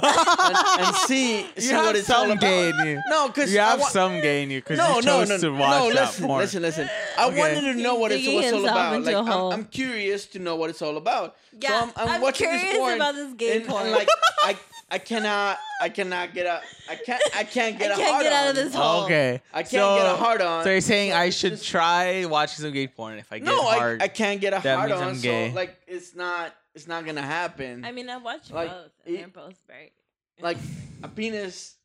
[SPEAKER 3] and see see
[SPEAKER 1] you
[SPEAKER 3] what
[SPEAKER 1] have
[SPEAKER 3] it's all
[SPEAKER 1] some
[SPEAKER 3] about.
[SPEAKER 1] gay in you.
[SPEAKER 3] No, because
[SPEAKER 1] You have
[SPEAKER 3] wa-
[SPEAKER 1] some gay in you because
[SPEAKER 3] no,
[SPEAKER 1] you
[SPEAKER 3] no,
[SPEAKER 1] chose
[SPEAKER 3] no,
[SPEAKER 1] to
[SPEAKER 3] no,
[SPEAKER 1] watch
[SPEAKER 3] no.
[SPEAKER 1] that
[SPEAKER 3] Listen,
[SPEAKER 1] porn.
[SPEAKER 3] listen, listen. I
[SPEAKER 1] Okay.
[SPEAKER 3] wanted to know what it's
[SPEAKER 4] digging
[SPEAKER 3] all
[SPEAKER 4] himself
[SPEAKER 3] about.
[SPEAKER 4] into
[SPEAKER 3] Like
[SPEAKER 4] a
[SPEAKER 3] I'm,
[SPEAKER 4] hole.
[SPEAKER 3] I'm curious to know what it's all about.
[SPEAKER 4] Yeah,
[SPEAKER 3] so I'm, I'm,
[SPEAKER 4] I'm
[SPEAKER 3] watching
[SPEAKER 4] curious
[SPEAKER 3] this porn
[SPEAKER 4] about this gay
[SPEAKER 3] and,
[SPEAKER 4] porn.
[SPEAKER 3] and like I I cannot I cannot get a I can't I can't get
[SPEAKER 4] I
[SPEAKER 3] a
[SPEAKER 4] can't
[SPEAKER 3] hard
[SPEAKER 4] get out
[SPEAKER 3] on.
[SPEAKER 4] of this hole.
[SPEAKER 1] Okay,
[SPEAKER 3] I can't
[SPEAKER 1] so,
[SPEAKER 3] get a hard on.
[SPEAKER 1] So you're saying
[SPEAKER 3] so
[SPEAKER 1] I should
[SPEAKER 3] just-
[SPEAKER 1] try watching some gay porn if I get
[SPEAKER 3] No, I,
[SPEAKER 1] hard?
[SPEAKER 3] I can't get a hard on.
[SPEAKER 1] I'm gay.
[SPEAKER 3] So like it's not it's not gonna happen.
[SPEAKER 4] I mean, I watched
[SPEAKER 3] Like,
[SPEAKER 4] both, and
[SPEAKER 3] it-
[SPEAKER 4] they're both very.
[SPEAKER 3] like a penis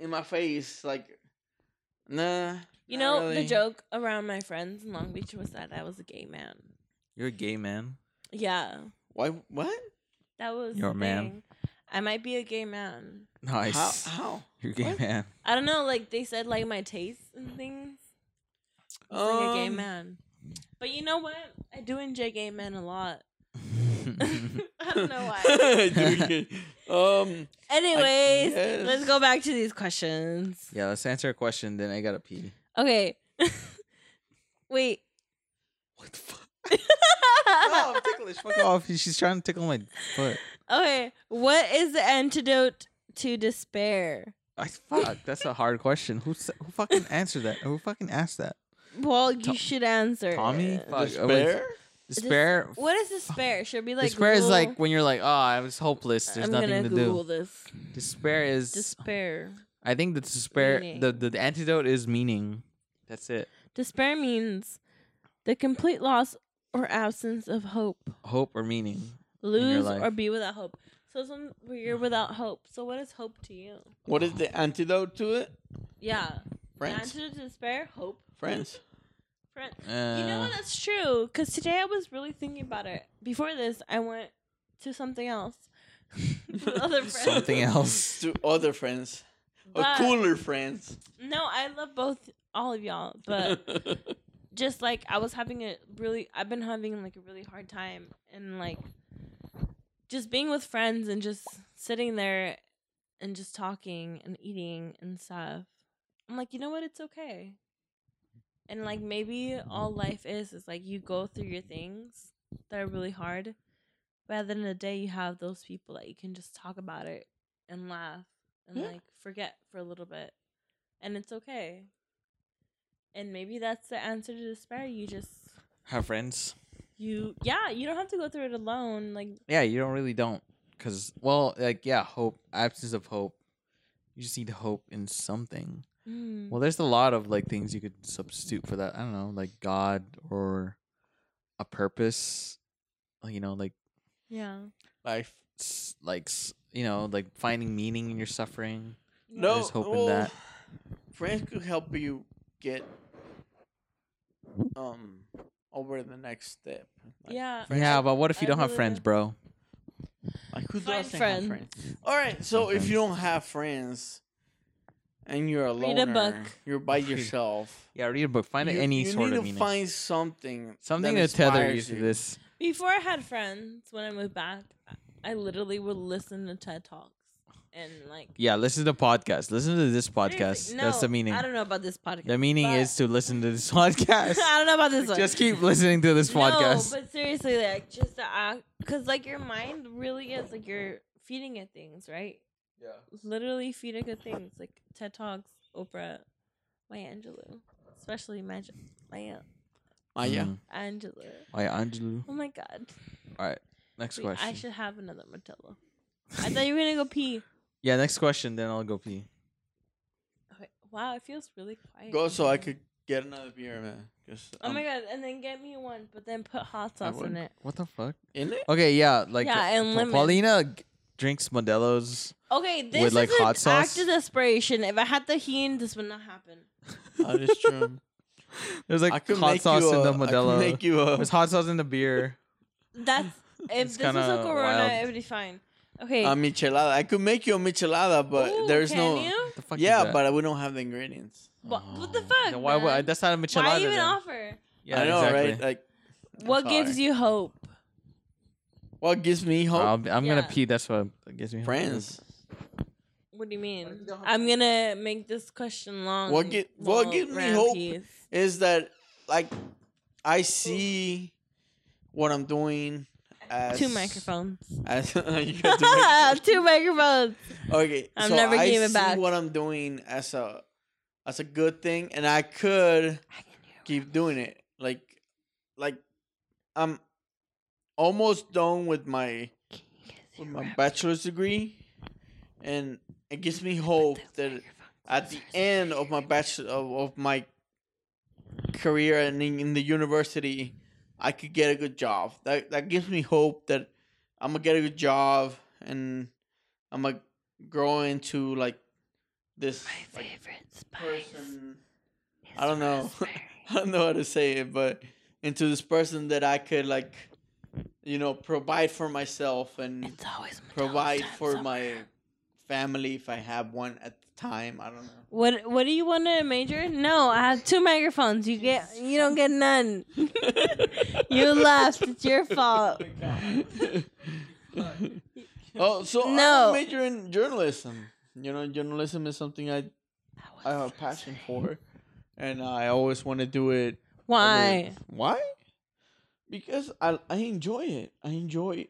[SPEAKER 3] in my face, like nah.
[SPEAKER 4] You
[SPEAKER 3] not
[SPEAKER 4] know, the joke around my friends in Long Beach was that I was a gay man.
[SPEAKER 1] You're a gay man.
[SPEAKER 4] Yeah,
[SPEAKER 3] Why? What?
[SPEAKER 4] that was.
[SPEAKER 1] You're a man.
[SPEAKER 4] Thing. I might be a gay man.
[SPEAKER 1] Nice.
[SPEAKER 3] How? How?
[SPEAKER 1] You're a gay
[SPEAKER 3] What?
[SPEAKER 1] man.
[SPEAKER 4] I don't know. Like they said, like my tastes and things. It's like a gay
[SPEAKER 3] Um,
[SPEAKER 4] man. But you know what? I do enjoy gay men a lot. I don't know why.
[SPEAKER 3] um.
[SPEAKER 4] Anyways, let's go back to these questions.
[SPEAKER 1] yeah, let's answer a question. Then I gotta pee.
[SPEAKER 4] Okay. Wait.
[SPEAKER 1] What the fuck? no, I'm ticklish. Fuck off. She's trying to tickle my foot.
[SPEAKER 4] Okay. What is the antidote to despair?
[SPEAKER 1] I fuck. That's a hard question. Who sa- who fucking answered that? Who fucking asked that?
[SPEAKER 4] Well, you
[SPEAKER 1] To-
[SPEAKER 4] should answer.
[SPEAKER 1] Tommy?
[SPEAKER 4] it.
[SPEAKER 1] Fuck, oh, wait.
[SPEAKER 3] Despair.
[SPEAKER 1] Despair.
[SPEAKER 4] What is despair? Oh. Should be like
[SPEAKER 1] Despair is
[SPEAKER 4] Google?
[SPEAKER 1] like when you're like, oh, I was hopeless. There's
[SPEAKER 4] I'm
[SPEAKER 1] nothing
[SPEAKER 4] gonna
[SPEAKER 1] to
[SPEAKER 4] Google
[SPEAKER 1] do.
[SPEAKER 4] this.
[SPEAKER 1] Despair is.
[SPEAKER 4] Despair.
[SPEAKER 1] I think the despair.
[SPEAKER 4] Meaning.
[SPEAKER 1] The, the the antidote is meaning. That's it.
[SPEAKER 4] Despair means the complete loss or absence of hope.
[SPEAKER 1] Hope or meaning.
[SPEAKER 4] Lose
[SPEAKER 1] life.
[SPEAKER 4] or be without hope. So some you're without hope. So what is hope to you?
[SPEAKER 3] What is the antidote to it?
[SPEAKER 4] Yeah. The
[SPEAKER 3] Friends.
[SPEAKER 4] antidote to despair, hope.
[SPEAKER 3] Friends.
[SPEAKER 4] Friend.
[SPEAKER 1] Uh,
[SPEAKER 4] You know what? That's true. Because today I was really thinking about it. Before this, I went to something else. Other friends.
[SPEAKER 1] Something else.
[SPEAKER 3] To other friends. Or cooler friends.
[SPEAKER 4] No, I love both, all of y'all. But just like I was having a really, I've been having like a really hard time. And like, just being with friends and just sitting there and just talking and eating and stuff. I'm like, you know what? It's okay. And like maybe all life is is like you go through your things that are really hard, but at the end of the day, you have those people that you can just talk about it and laugh and
[SPEAKER 3] Yeah.
[SPEAKER 4] like forget for a little bit, and it's okay. And maybe that's the answer to despair. You just
[SPEAKER 1] Have friends.
[SPEAKER 4] you yeah you don't have to go through it alone. Like
[SPEAKER 1] Yeah, you don't really don't. Cause well, like yeah, hope, absence of hope. You just need hope in something.
[SPEAKER 4] mm,
[SPEAKER 1] Well, there's a lot of like things you could substitute for that. I don't know, like God or a purpose. You know, like
[SPEAKER 4] yeah.
[SPEAKER 3] Life.
[SPEAKER 1] like you know, like finding meaning in your suffering.
[SPEAKER 3] No,
[SPEAKER 1] There's hope in that.
[SPEAKER 3] Friends could help you get um over the next step. Like,
[SPEAKER 4] Yeah.
[SPEAKER 3] friends-
[SPEAKER 1] yeah, but what if you
[SPEAKER 4] I
[SPEAKER 1] don't have
[SPEAKER 4] believe
[SPEAKER 1] friends, bro?
[SPEAKER 3] Like who
[SPEAKER 4] Find
[SPEAKER 3] doesn't
[SPEAKER 4] friends.
[SPEAKER 3] have friends? All right, so if you don't have friends and you're a
[SPEAKER 4] Read a
[SPEAKER 3] loner,
[SPEAKER 4] book.
[SPEAKER 3] you're by yourself.
[SPEAKER 1] Yeah, read a book. Find
[SPEAKER 3] you,
[SPEAKER 1] any
[SPEAKER 3] you
[SPEAKER 1] sort
[SPEAKER 3] need
[SPEAKER 1] of
[SPEAKER 3] to
[SPEAKER 1] meaning.
[SPEAKER 3] find something,
[SPEAKER 1] Something
[SPEAKER 3] that
[SPEAKER 1] to tether you
[SPEAKER 3] inspires
[SPEAKER 1] to this.
[SPEAKER 4] Before I had friends, when I moved back, I literally would listen to TED Talks and like.
[SPEAKER 1] Yeah, listen to podcast. Listen to this podcast.
[SPEAKER 4] Seriously,
[SPEAKER 1] That's the meaning.
[SPEAKER 4] I don't know about this podcast.
[SPEAKER 1] The meaning
[SPEAKER 4] but-
[SPEAKER 1] is to listen to this podcast.
[SPEAKER 4] I don't know about this one.
[SPEAKER 1] Just keep listening to this podcast.
[SPEAKER 4] No, but seriously, like just to act, because like your mind really is like you're feeding it things, right?
[SPEAKER 1] yeah.
[SPEAKER 4] Literally feeding it things like TED Talks, Oprah, Maya Angelou, especially Maya, Maya
[SPEAKER 3] Maya.
[SPEAKER 1] Mhm.
[SPEAKER 4] Angelou.
[SPEAKER 1] Maya Angelou.
[SPEAKER 4] Oh my god.
[SPEAKER 1] All right. Next
[SPEAKER 4] Wait,
[SPEAKER 1] question.
[SPEAKER 4] I should have another Modelo. I thought you were gonna go pee.
[SPEAKER 1] Yeah, next question. Then I'll go pee.
[SPEAKER 4] Okay. Wow, it feels really quiet.
[SPEAKER 3] Go
[SPEAKER 4] in
[SPEAKER 3] so I
[SPEAKER 4] here.
[SPEAKER 3] could get another beer, man. 'cause
[SPEAKER 4] Oh
[SPEAKER 3] I'm
[SPEAKER 4] my um, god! And then get me one, but then put hot
[SPEAKER 3] I
[SPEAKER 4] sauce in
[SPEAKER 3] would.
[SPEAKER 4] it.
[SPEAKER 1] What the fuck?
[SPEAKER 3] In it?
[SPEAKER 1] Okay, yeah, like
[SPEAKER 4] Yeah, and
[SPEAKER 1] Pa-
[SPEAKER 4] lemon.
[SPEAKER 1] Paulina g- drinks Modelo's.
[SPEAKER 4] Okay, this
[SPEAKER 1] With, like,
[SPEAKER 4] is an
[SPEAKER 1] hot sauce?
[SPEAKER 4] act of desperation. If I had the Tajín, this would not happen.
[SPEAKER 3] That is true.
[SPEAKER 1] There's like
[SPEAKER 3] could
[SPEAKER 1] hot
[SPEAKER 3] make
[SPEAKER 1] sauce
[SPEAKER 3] you
[SPEAKER 1] in the
[SPEAKER 3] a- I could
[SPEAKER 1] Modelo.
[SPEAKER 3] make you a.
[SPEAKER 1] There's hot sauce in the beer.
[SPEAKER 4] That's if
[SPEAKER 1] It's
[SPEAKER 4] this was a
[SPEAKER 1] kinda
[SPEAKER 4] Corona,
[SPEAKER 1] wild.
[SPEAKER 4] it would be fine. Okay.
[SPEAKER 3] a michelada. I could make you a michelada, but
[SPEAKER 4] Ooh,
[SPEAKER 3] there's
[SPEAKER 4] can
[SPEAKER 3] no.
[SPEAKER 4] You?
[SPEAKER 1] The fuck is
[SPEAKER 3] Yeah, but we don't have the ingredients.
[SPEAKER 4] What, what the
[SPEAKER 1] Oh.
[SPEAKER 4] fuck?
[SPEAKER 1] Then why would I,
[SPEAKER 4] man?
[SPEAKER 1] that's not a michelada?
[SPEAKER 4] Why even
[SPEAKER 1] then.
[SPEAKER 4] offer?
[SPEAKER 1] Yeah,
[SPEAKER 3] I know,
[SPEAKER 1] exactly.
[SPEAKER 3] right? Like, I'm
[SPEAKER 4] What gives you hope?
[SPEAKER 3] What gives me hope?
[SPEAKER 1] I'll, I'm
[SPEAKER 4] Yeah.
[SPEAKER 1] gonna pee. That's what gives me hope.
[SPEAKER 3] Friends.
[SPEAKER 4] What do you mean?
[SPEAKER 1] you don't have
[SPEAKER 4] I'm gonna make this question long.
[SPEAKER 3] What gi- what gives me hope
[SPEAKER 4] pees.
[SPEAKER 3] Is that like I see what I'm doing as
[SPEAKER 4] Two microphones.
[SPEAKER 3] As two microphones.
[SPEAKER 4] Two microphones.
[SPEAKER 3] Okay,
[SPEAKER 4] I'm
[SPEAKER 3] so
[SPEAKER 4] never
[SPEAKER 3] I
[SPEAKER 4] giving
[SPEAKER 3] see
[SPEAKER 4] back.
[SPEAKER 3] what I'm doing as a as a good thing, and I could keep doing it. Like, like I'm almost done with my with my bachelor's degree, and it gives me hope that at the end of my bachelor of, of my career and in, in the university, I could get a good job. That that gives me hope that I'm gonna get a good job and I'm gonna grow into like this
[SPEAKER 4] My
[SPEAKER 3] like,
[SPEAKER 4] favorite spice.
[SPEAKER 3] person. I don't know. I don't know how to say it, but into this person that I could like, you know, provide for myself and provide for
[SPEAKER 4] somewhere.
[SPEAKER 3] my family if I have one at the time. I don't know.
[SPEAKER 4] What What do you want to major? No, I have two microphones. You get you don't get none. you left. It's your fault.
[SPEAKER 3] oh, so I'm
[SPEAKER 4] No.
[SPEAKER 3] a major in journalism. You know, journalism is something I I have a passion for, and I always want to do it.
[SPEAKER 4] Why?
[SPEAKER 3] Why? Because I I enjoy it. I enjoy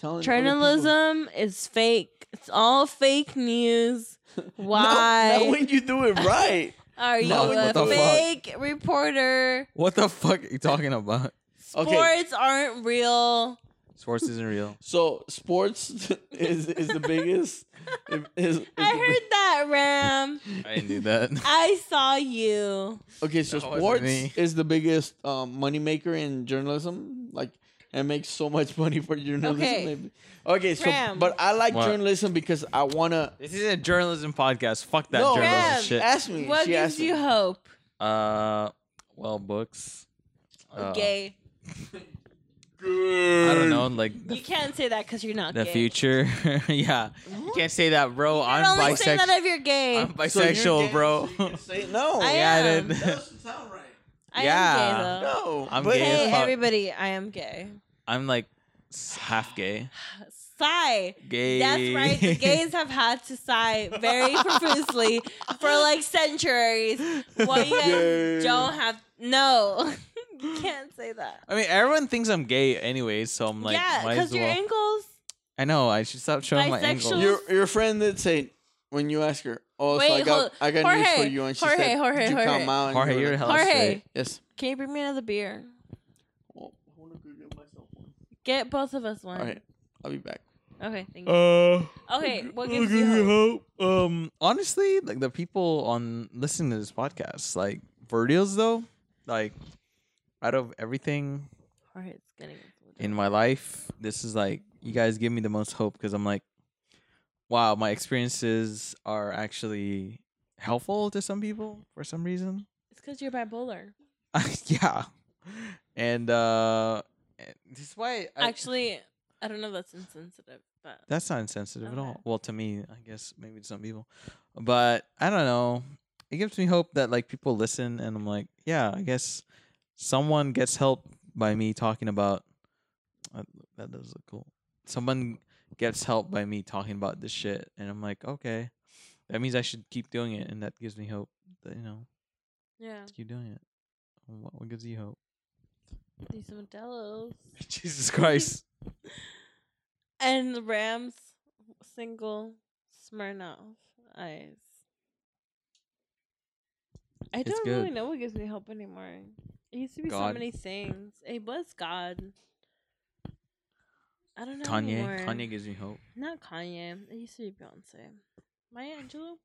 [SPEAKER 3] telling
[SPEAKER 4] Journalism is fake. It's all fake news.
[SPEAKER 3] No,
[SPEAKER 4] Why
[SPEAKER 3] Not when you do it right.
[SPEAKER 4] are you
[SPEAKER 3] No,
[SPEAKER 1] what
[SPEAKER 4] a
[SPEAKER 1] the fuck?
[SPEAKER 4] fake reporter?
[SPEAKER 1] What the fuck are you talking about?
[SPEAKER 3] Okay.
[SPEAKER 4] Sports aren't real.
[SPEAKER 1] Sports isn't real.
[SPEAKER 3] So sports is is the biggest. Is, is
[SPEAKER 4] I
[SPEAKER 3] the bi-
[SPEAKER 4] heard that, Ram.
[SPEAKER 1] I didn't do that.
[SPEAKER 4] I saw you.
[SPEAKER 3] Okay, so
[SPEAKER 1] That wasn't
[SPEAKER 3] sports
[SPEAKER 1] me.
[SPEAKER 3] is the biggest um, money maker in journalism. Like, and make so much money for journalism.
[SPEAKER 4] Okay.
[SPEAKER 3] Maybe. Okay, so
[SPEAKER 4] Ram.
[SPEAKER 3] but I like
[SPEAKER 1] What?
[SPEAKER 3] journalism because I wanna.
[SPEAKER 1] This is a journalism podcast. Fuck that
[SPEAKER 3] no,
[SPEAKER 1] journalism
[SPEAKER 4] Ram.
[SPEAKER 1] shit.
[SPEAKER 3] ask me.
[SPEAKER 4] What
[SPEAKER 3] she
[SPEAKER 4] gives
[SPEAKER 3] asked
[SPEAKER 4] you
[SPEAKER 3] me.
[SPEAKER 4] hope?
[SPEAKER 1] Uh, well, books. Uh,
[SPEAKER 4] Gay.
[SPEAKER 1] I don't know, like the,
[SPEAKER 4] You can't say that because you're not
[SPEAKER 1] the
[SPEAKER 4] gay.
[SPEAKER 1] future. yeah, you can't say that, bro.
[SPEAKER 4] You
[SPEAKER 1] I'm
[SPEAKER 4] can only say that
[SPEAKER 1] bisexual.
[SPEAKER 4] if you're gay.
[SPEAKER 1] I'm
[SPEAKER 3] So you're
[SPEAKER 1] bisexual,
[SPEAKER 3] gay,
[SPEAKER 1] bro.
[SPEAKER 3] so you can say no.
[SPEAKER 4] I
[SPEAKER 1] yeah,
[SPEAKER 4] am.
[SPEAKER 1] dude.
[SPEAKER 3] That doesn't sound right.
[SPEAKER 4] I
[SPEAKER 1] Yeah.
[SPEAKER 4] am gay though.
[SPEAKER 3] No,
[SPEAKER 1] I'm
[SPEAKER 3] but
[SPEAKER 1] gay as
[SPEAKER 4] Hey
[SPEAKER 1] fuck.
[SPEAKER 4] everybody, I am gay.
[SPEAKER 1] I'm like half gay.
[SPEAKER 4] Sigh.
[SPEAKER 1] Gay.
[SPEAKER 4] That's right. The gays have had to sigh very profusely for like centuries. What you guys don't have no. you can't say that.
[SPEAKER 1] I mean, everyone thinks I'm gay anyway, so I'm like,
[SPEAKER 4] yeah,
[SPEAKER 1] might
[SPEAKER 4] because
[SPEAKER 1] as
[SPEAKER 4] your
[SPEAKER 1] well.
[SPEAKER 4] ankles.
[SPEAKER 1] I know. I should stop showing my ankles.
[SPEAKER 3] your your friend that say when you ask her, oh, so
[SPEAKER 4] Wait,
[SPEAKER 3] I got I got news for you, and she
[SPEAKER 4] Jorge,
[SPEAKER 3] said,
[SPEAKER 4] Jorge,
[SPEAKER 3] Did you
[SPEAKER 4] Jorge.
[SPEAKER 3] come out? And
[SPEAKER 1] Jorge,
[SPEAKER 3] you were
[SPEAKER 1] you're
[SPEAKER 3] like,
[SPEAKER 4] Jorge.
[SPEAKER 3] Yes.
[SPEAKER 4] Can you bring me another beer?
[SPEAKER 3] Oh, I wanna go get myself one.
[SPEAKER 4] Get both of us one.
[SPEAKER 3] All right, I'll be back.
[SPEAKER 4] Okay, thank you.
[SPEAKER 1] Uh,
[SPEAKER 4] Okay, what gives you hope?
[SPEAKER 1] Um, honestly, like the people on listening to this podcast, like for reals though, like out of everything
[SPEAKER 4] Jorge's getting
[SPEAKER 1] in my life, this is like you guys give me the most hope because I'm like, wow, my experiences are actually helpful to some people for some reason.
[SPEAKER 4] It's because you're bipolar.
[SPEAKER 1] yeah, and uh, and this is why I,
[SPEAKER 4] Actually, I don't know if that's insensitive, but
[SPEAKER 1] That's not insensitive at
[SPEAKER 4] Okay.
[SPEAKER 1] all. Well, to me, I guess maybe to some people, but I don't know. It gives me hope that like people listen, and I'm like, yeah, I guess someone gets help by me talking about. Uh, that does look cool. Someone gets help by me talking about this shit, and I'm like, okay, that means I should keep doing it, and that gives me hope that you know
[SPEAKER 4] yeah,
[SPEAKER 1] keep doing it. What, what gives you hope?
[SPEAKER 4] These Modelo's
[SPEAKER 1] Jesus Christ!
[SPEAKER 4] and the Rams single Smirnoff Ice. I
[SPEAKER 1] It's
[SPEAKER 4] don't really know what gives me hope anymore. It used to be so many things. It was God. I don't know
[SPEAKER 1] Kanye,
[SPEAKER 4] anymore.
[SPEAKER 1] Kanye gives me hope.
[SPEAKER 4] Not Kanye. It used to be Beyonce. Maya Angelou.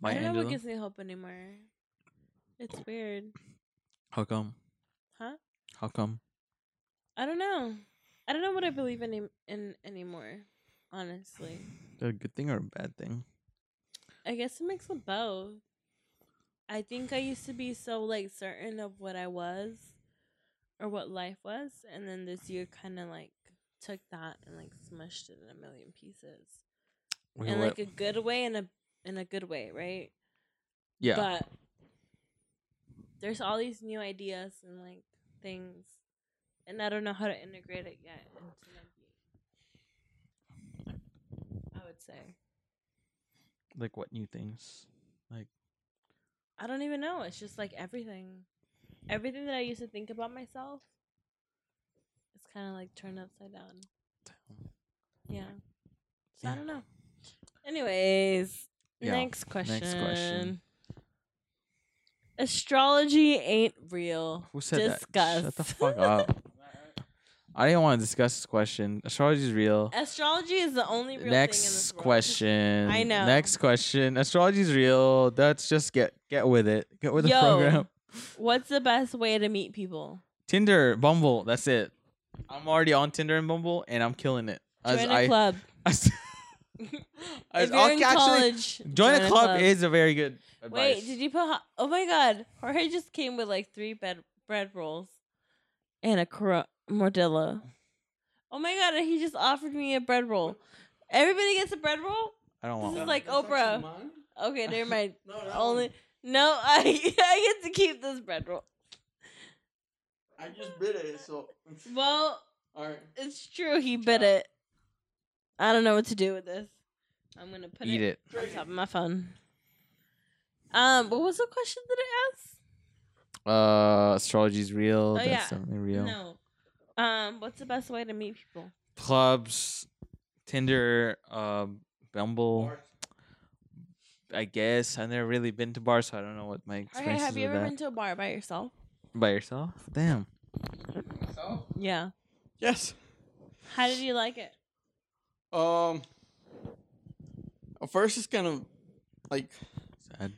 [SPEAKER 1] Maya
[SPEAKER 4] I don't know what gives me hope anymore. It's weird,
[SPEAKER 1] How come?
[SPEAKER 4] huh?
[SPEAKER 1] How come?
[SPEAKER 4] I don't know. I don't know what I believe in in anymore. Honestly,
[SPEAKER 1] A good thing or a bad thing?
[SPEAKER 4] I guess it makes of both. I think I used to be so like certain of what I was or what life was, and then this year kind of like took that and like smushed it in a million pieces,
[SPEAKER 1] Wait,
[SPEAKER 4] in
[SPEAKER 1] what-
[SPEAKER 4] like a good way and a in a good way, right?
[SPEAKER 1] yeah.
[SPEAKER 4] But there's all these new ideas and like things, and I don't know how to integrate it yet into my. I would say
[SPEAKER 1] like what new things? Like
[SPEAKER 4] I don't even know. It's just like everything, everything that I used to think about myself. It's kind of like turned upside down. Yeah. So I don't know. Anyways,
[SPEAKER 1] Yeah,
[SPEAKER 4] next question.
[SPEAKER 1] next question.
[SPEAKER 4] Astrology ain't real.
[SPEAKER 1] who said
[SPEAKER 4] Discuss.
[SPEAKER 1] that? Shut the fuck up. I didn't want to discuss this question. Astrology is real.
[SPEAKER 4] Astrology is the only real thing in
[SPEAKER 1] Next question.
[SPEAKER 4] I know.
[SPEAKER 1] Next question. Astrology is real. That's just get get with it. Get with the
[SPEAKER 4] Yo.
[SPEAKER 1] program.
[SPEAKER 4] What's the best way to meet people?
[SPEAKER 1] Tinder, Bumble. That's it. I'm already on Tinder and Bumble, and I'm killing it. As
[SPEAKER 4] Join a
[SPEAKER 1] I-
[SPEAKER 4] club.
[SPEAKER 1] as- as-
[SPEAKER 4] if you're in
[SPEAKER 1] okay, actually,
[SPEAKER 4] college,
[SPEAKER 1] join, a club, is a very good advice.
[SPEAKER 4] Wait, did you put? Ho- oh my god, Jorge just came with like three bed bread rolls and a cor- mortadella. Oh my god, and he just offered me a bread roll. Everybody gets a bread roll.
[SPEAKER 1] I don't
[SPEAKER 4] This
[SPEAKER 1] want
[SPEAKER 4] is
[SPEAKER 1] one.
[SPEAKER 4] like Oprah. Okay, never mind.
[SPEAKER 3] No,
[SPEAKER 4] Only
[SPEAKER 3] one.
[SPEAKER 4] no, I I get to keep this bread roll.
[SPEAKER 3] I just bit it, so.
[SPEAKER 4] Well,
[SPEAKER 3] All right.
[SPEAKER 4] it's true. He bit it. I don't know what to do with this. I'm gonna put
[SPEAKER 1] Eat
[SPEAKER 4] it,
[SPEAKER 1] it.
[SPEAKER 4] on top of my phone. Um, what was the question that I asked?
[SPEAKER 1] Uh, astrology is real.
[SPEAKER 4] Oh,
[SPEAKER 1] That's
[SPEAKER 4] yeah.
[SPEAKER 1] definitely real.
[SPEAKER 4] No. Um, what's the best way to meet people?
[SPEAKER 1] Clubs, Tinder, um, Bumble. I guess I've never really been to bars, so I don't know what my
[SPEAKER 4] Okay,
[SPEAKER 1] experience
[SPEAKER 4] have you ever
[SPEAKER 1] that.
[SPEAKER 4] been to a bar by yourself?
[SPEAKER 1] By yourself? Damn.
[SPEAKER 4] Yeah.
[SPEAKER 3] Yes.
[SPEAKER 4] How did you like it?
[SPEAKER 3] Um. At first, it's kind of like
[SPEAKER 1] Sad.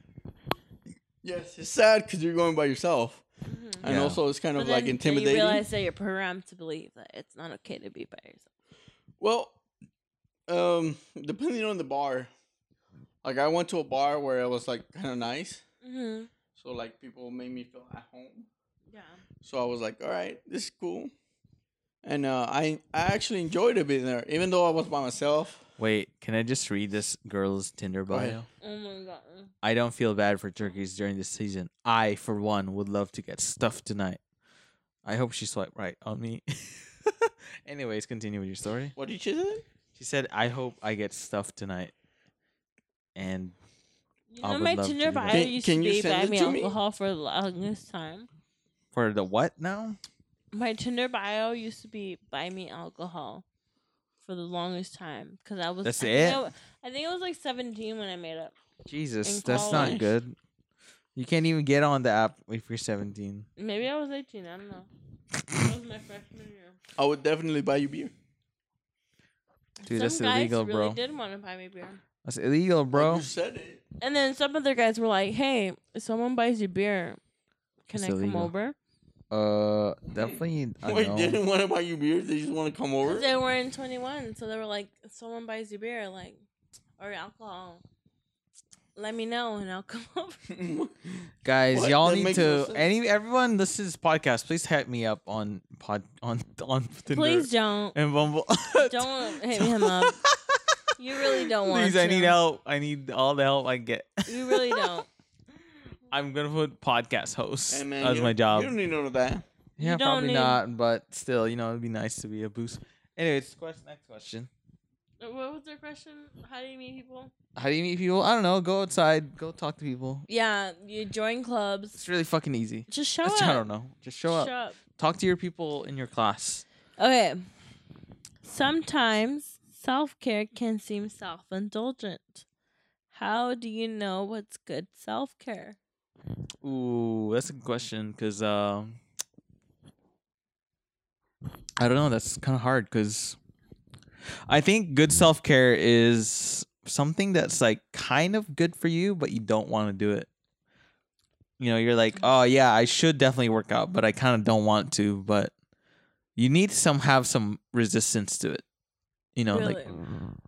[SPEAKER 3] yes, it's sad because you're going by yourself,
[SPEAKER 4] Mhm.
[SPEAKER 3] and
[SPEAKER 1] Yeah.
[SPEAKER 3] also it's kind
[SPEAKER 4] But
[SPEAKER 3] of
[SPEAKER 4] then,
[SPEAKER 3] like
[SPEAKER 4] then
[SPEAKER 3] intimidating.
[SPEAKER 4] you realize that you're programmed to believe that it's not okay to be by yourself.
[SPEAKER 3] Well, um, depending on the bar, like I went to a bar where it was like kind of nice,
[SPEAKER 4] Mm-hmm.
[SPEAKER 3] so like people made me feel at home.
[SPEAKER 4] Yeah.
[SPEAKER 3] So I was like, all right, this is cool, and uh, I I actually enjoyed it being there, even though I was by myself.
[SPEAKER 1] Wait, can I just read this girl's Tinder
[SPEAKER 3] Go
[SPEAKER 1] bio?
[SPEAKER 3] ahead.
[SPEAKER 4] Oh my god.
[SPEAKER 1] I don't feel bad for turkeys during this season. I, for one, would love to get stuffed tonight. I hope she swiped right on me. Anyways, continue with your story.
[SPEAKER 3] What did you say?
[SPEAKER 1] She said, "I hope I get stuffed tonight." And
[SPEAKER 4] You
[SPEAKER 1] I
[SPEAKER 4] know
[SPEAKER 1] would
[SPEAKER 4] my
[SPEAKER 1] love to
[SPEAKER 4] Tinder
[SPEAKER 1] do that.
[SPEAKER 4] bio
[SPEAKER 3] Can-
[SPEAKER 4] used
[SPEAKER 3] can
[SPEAKER 4] to
[SPEAKER 3] you
[SPEAKER 4] be
[SPEAKER 3] send
[SPEAKER 4] buy
[SPEAKER 3] it
[SPEAKER 4] me
[SPEAKER 3] to me?
[SPEAKER 4] alcohol for the longest time.
[SPEAKER 1] for the what now?
[SPEAKER 4] My Tinder bio used to be buy me alcohol for the longest time because I was.
[SPEAKER 1] That's
[SPEAKER 4] I think
[SPEAKER 1] it?
[SPEAKER 4] I, I think it was like 17 when I made it.
[SPEAKER 1] Jesus, that's not good. You can't even get on the app if you're 17.
[SPEAKER 4] Maybe I was 18. I don't know. That was my freshman year.
[SPEAKER 3] I would definitely buy you beer.
[SPEAKER 1] Dude,
[SPEAKER 4] some
[SPEAKER 1] that's
[SPEAKER 4] guys
[SPEAKER 1] illegal,
[SPEAKER 4] really
[SPEAKER 1] bro.
[SPEAKER 4] did want to buy me beer.
[SPEAKER 1] That's illegal, bro.
[SPEAKER 3] You said it.
[SPEAKER 4] And then some other guys were like, "Hey, if someone buys you beer, can
[SPEAKER 1] It's
[SPEAKER 4] I come over?"
[SPEAKER 1] Uh, definitely. I
[SPEAKER 3] Wait,
[SPEAKER 1] know.
[SPEAKER 3] didn't want to buy you beer. They just want to come over.
[SPEAKER 4] they weren't 21, so they were like, "If someone buys you beer, like, or alcohol, let me know and I'll come over."
[SPEAKER 1] Guys,
[SPEAKER 3] What?
[SPEAKER 1] y'all
[SPEAKER 3] That
[SPEAKER 1] need
[SPEAKER 3] makes no
[SPEAKER 1] to.
[SPEAKER 3] sense.
[SPEAKER 1] any everyone listens to this podcast. Please hit me up on pod on on Tinder
[SPEAKER 4] Please don't,
[SPEAKER 1] and Bumble.
[SPEAKER 4] don't hit him up. You really don't want
[SPEAKER 1] Please,
[SPEAKER 4] to.
[SPEAKER 1] I need help. I need all the help I can get.
[SPEAKER 4] You really don't.
[SPEAKER 1] I'm gonna put podcast host
[SPEAKER 3] Hey, man,
[SPEAKER 1] as
[SPEAKER 3] you
[SPEAKER 1] my job.
[SPEAKER 3] You don't need none of that.
[SPEAKER 1] Yeah,
[SPEAKER 4] You don't
[SPEAKER 1] probably
[SPEAKER 4] need-
[SPEAKER 1] not, but still, you know, it'd be nice to be a boost. Anyways, question, next question.
[SPEAKER 4] Uh, what was their question? How do you meet people?
[SPEAKER 1] How do you meet people? I don't know. Go outside. Go talk to people.
[SPEAKER 4] Yeah, you join clubs.
[SPEAKER 1] It's really fucking easy.
[SPEAKER 4] Just show
[SPEAKER 1] Just-
[SPEAKER 4] up.
[SPEAKER 1] I don't know. Just show up.
[SPEAKER 4] Show up.
[SPEAKER 1] Talk to your people in your class.
[SPEAKER 4] Okay. Sometimes self care can seem self indulgent. How do you know what's good self care?
[SPEAKER 1] Ooh, that's a good question because um, I don't know. That's kind of hard because I think good self care is something that's like kind of good for you, but you don't want to do it. You know, you're like, oh yeah, I should definitely work out, but I kind of don't want to. But you need some have some resistance to it. You know,
[SPEAKER 4] really?
[SPEAKER 1] like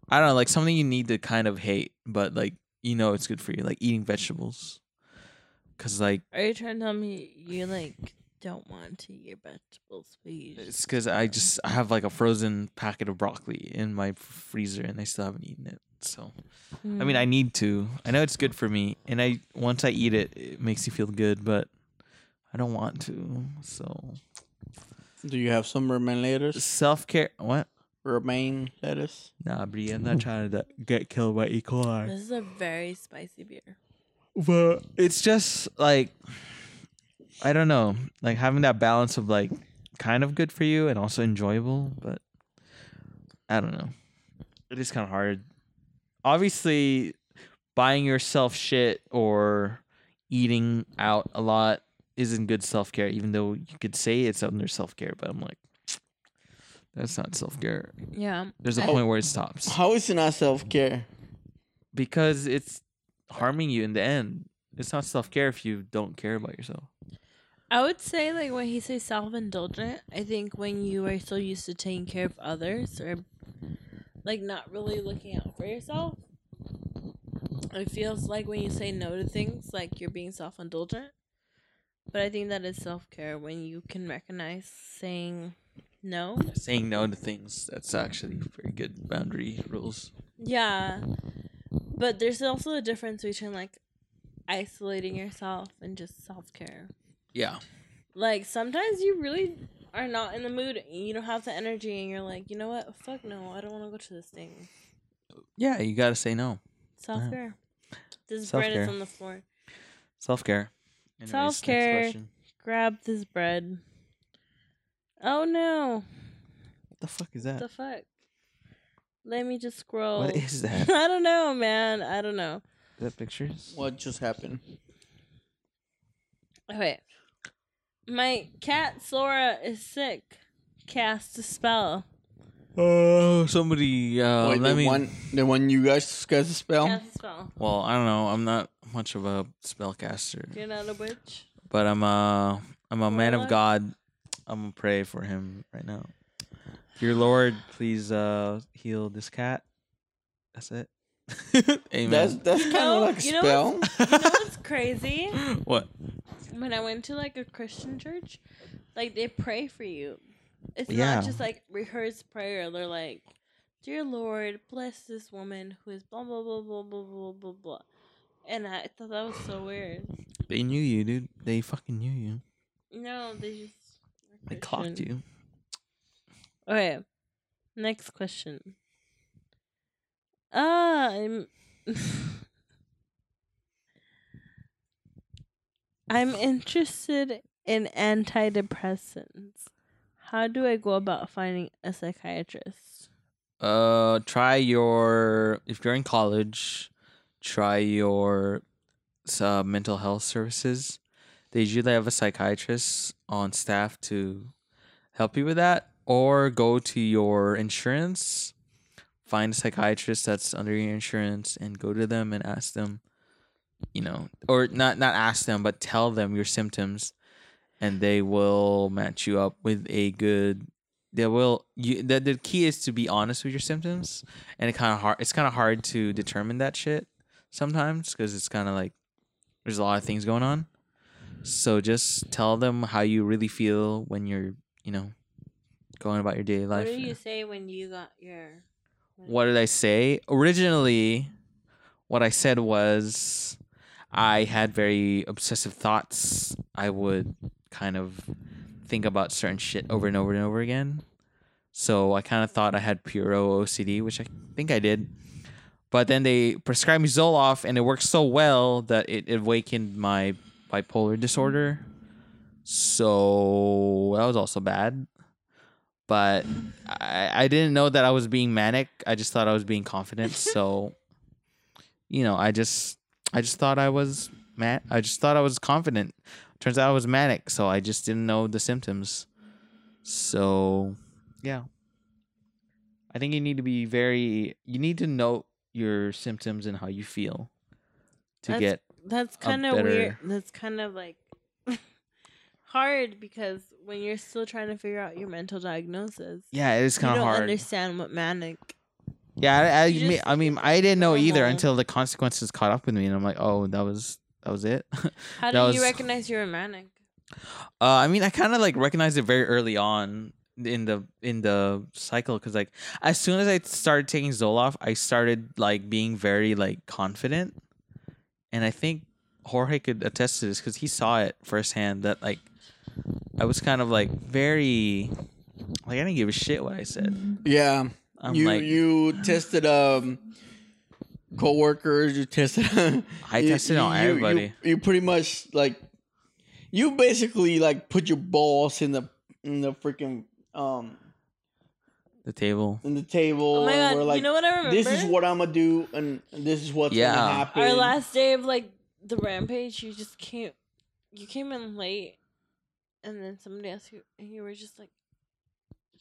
[SPEAKER 1] I don't know, like something you need to kind of hate, but like you know it's good for you, like eating vegetables. Cause like
[SPEAKER 4] Are you trying to tell me you like don't want to eat your vegetables, but you just
[SPEAKER 1] it's because I just I have like a frozen packet of broccoli in my freezer and I still haven't eaten it. So I mean,
[SPEAKER 4] Mm.
[SPEAKER 1] I need to. I know it's good for me, and I once I eat it, it makes you feel good, but I don't want to. So
[SPEAKER 3] Do you have some romaine lettuce?
[SPEAKER 1] self care. What?
[SPEAKER 3] Romaine lettuce.
[SPEAKER 1] Nah, Brie, I'm not trying to get killed by E. coli.
[SPEAKER 4] This is a very spicy beer.
[SPEAKER 1] But it's just like I don't know, like having that balance of like kind of good for you and also enjoyable, but I don't know. It is kind of hard. Obviously, buying yourself shit or eating out a lot isn't good self care, even though you could say it's under self care, but I'm like, that's not self care.
[SPEAKER 4] Yeah.
[SPEAKER 1] There's a
[SPEAKER 4] I-
[SPEAKER 1] point where it stops
[SPEAKER 3] How is it not self care?
[SPEAKER 1] because it's harming you in the end. It's not self care if you don't care about yourself.
[SPEAKER 4] I would say like when he says self indulgent, I think when you are so used to taking care of others or like not really looking out for yourself, it feels like when you say no to things, like you're being self indulgent. But I think that is self care when you can recognize saying no.
[SPEAKER 1] Saying no to things that's actually very good boundary rules.
[SPEAKER 4] Yeah. But there's also a difference between like isolating yourself and just self care.
[SPEAKER 1] Yeah.
[SPEAKER 4] Like sometimes you really are not in the mood and you don't have the energy and you're like, you know what? Fuck no, I don't want to go to this thing.
[SPEAKER 1] Yeah, you gotta say no.
[SPEAKER 4] Self care. This bread
[SPEAKER 1] Self-care.
[SPEAKER 4] is on the floor.
[SPEAKER 1] Self care.
[SPEAKER 4] Self-care. Grab this bread. Oh no.
[SPEAKER 1] What the fuck is
[SPEAKER 4] What
[SPEAKER 1] that?
[SPEAKER 4] the fuck? Let me just scroll.
[SPEAKER 1] What is that?
[SPEAKER 4] I don't know, man. I don't know.
[SPEAKER 1] Is that pictures?
[SPEAKER 3] What just happened?
[SPEAKER 4] Okay. My cat Sora is sick. Cast a spell.
[SPEAKER 1] Oh, somebody. Uh,
[SPEAKER 3] Wait,
[SPEAKER 1] let
[SPEAKER 3] the
[SPEAKER 1] me.
[SPEAKER 3] one, the one you guys guys spell.
[SPEAKER 4] Cast a spell.
[SPEAKER 1] Well, I don't know. I'm not much of a spellcaster,
[SPEAKER 4] You're not a witch.
[SPEAKER 1] but I'm a I'm a man of
[SPEAKER 4] Warlock?
[SPEAKER 1] God. I'm gonna pray for him right now. Dear Lord, please uh heal this cat. That's it. Amen.
[SPEAKER 3] That's that's kind
[SPEAKER 4] No,
[SPEAKER 3] of like a
[SPEAKER 4] you know
[SPEAKER 3] spell.
[SPEAKER 4] You know what's crazy?
[SPEAKER 1] what?
[SPEAKER 4] When I went to like a Christian church, like they pray for you. It's
[SPEAKER 1] Yeah.
[SPEAKER 4] not just like rehearsed prayer. They're like, "Dear Lord, bless this woman who is blah blah blah blah blah blah blah blah." And I thought that was so weird.
[SPEAKER 1] They knew you, dude. They fucking knew you.
[SPEAKER 4] No, they just
[SPEAKER 1] They clocked
[SPEAKER 4] Christian. Okay. Next question. Ah, I'm I'm interested in antidepressants. How do I go about finding a psychiatrist?
[SPEAKER 1] Uh, try your if you're in college, try your uh, mental health services. They usually have a psychiatrist on staff to help you with that, or go to your insurance, find a psychiatrist that's under your insurance, and go to them and ask them, you know, or not not ask them, but tell them your symptoms, and they will match you up with a good they will you the, the key is to be honest with your symptoms and it kind of hard it's kind of hard to determine that shit sometimes because it's kind of like there's a lot of things going on. So just tell them how you really feel when you're you know going about your daily life.
[SPEAKER 4] What did you say when you got your?
[SPEAKER 1] what did i say? Originally what i said was i had very obsessive thoughts. I would kind of think about certain shit over and over and over again. So i kind of thought i had pure ocd which i think i did. But then they prescribed me zoloft and it worked so well that it awakened my bipolar disorder. So that was also bad but I, I didn't know that I was being manic. I just thought I was being confident. So, you know, I just I just thought I was man. I just thought I was confident. Turns out I was manic. So I just didn't know the symptoms. So, yeah. I think you need to be very. You need to note your symptoms and how you feel to
[SPEAKER 4] That's
[SPEAKER 1] get.
[SPEAKER 4] That's kind of weird. That's kind of like hard because when you're still trying to figure out your mental diagnosis,
[SPEAKER 1] Yeah, it is kind
[SPEAKER 4] don't
[SPEAKER 1] of hard.
[SPEAKER 4] understand what manic.
[SPEAKER 1] Yeah, I, I, mean, I mean, I didn't know either until the consequences caught up with me, and I'm like, oh, that was that was it.
[SPEAKER 4] How did
[SPEAKER 1] was-
[SPEAKER 4] you recognize you were manic?
[SPEAKER 1] Uh, I mean, I kind of like recognized it very early on in the in the cycle because like as soon as I started taking Zoloft, I started like being very like confident, and I think Jorge could attest to this because he saw it firsthand that like I was kind of like very like I didn't give a shit what I said.
[SPEAKER 3] Yeah.
[SPEAKER 1] I'm
[SPEAKER 3] you
[SPEAKER 1] like
[SPEAKER 3] you tested um coworkers, you tested
[SPEAKER 1] I
[SPEAKER 3] you-
[SPEAKER 1] tested on
[SPEAKER 3] you- you-
[SPEAKER 1] everybody.
[SPEAKER 3] You, pretty much like you basically like put your balls in the in the freaking um
[SPEAKER 1] the table.
[SPEAKER 3] in the table
[SPEAKER 4] Oh my
[SPEAKER 3] and
[SPEAKER 4] god!
[SPEAKER 3] we're like
[SPEAKER 4] you know what I remember?
[SPEAKER 3] this is what I'm gonna do and this is what's
[SPEAKER 1] Yeah.
[SPEAKER 3] gonna happen.
[SPEAKER 4] Our last day of like the rampage, you just came, you came in late, and then somebody asked you, and you were just like,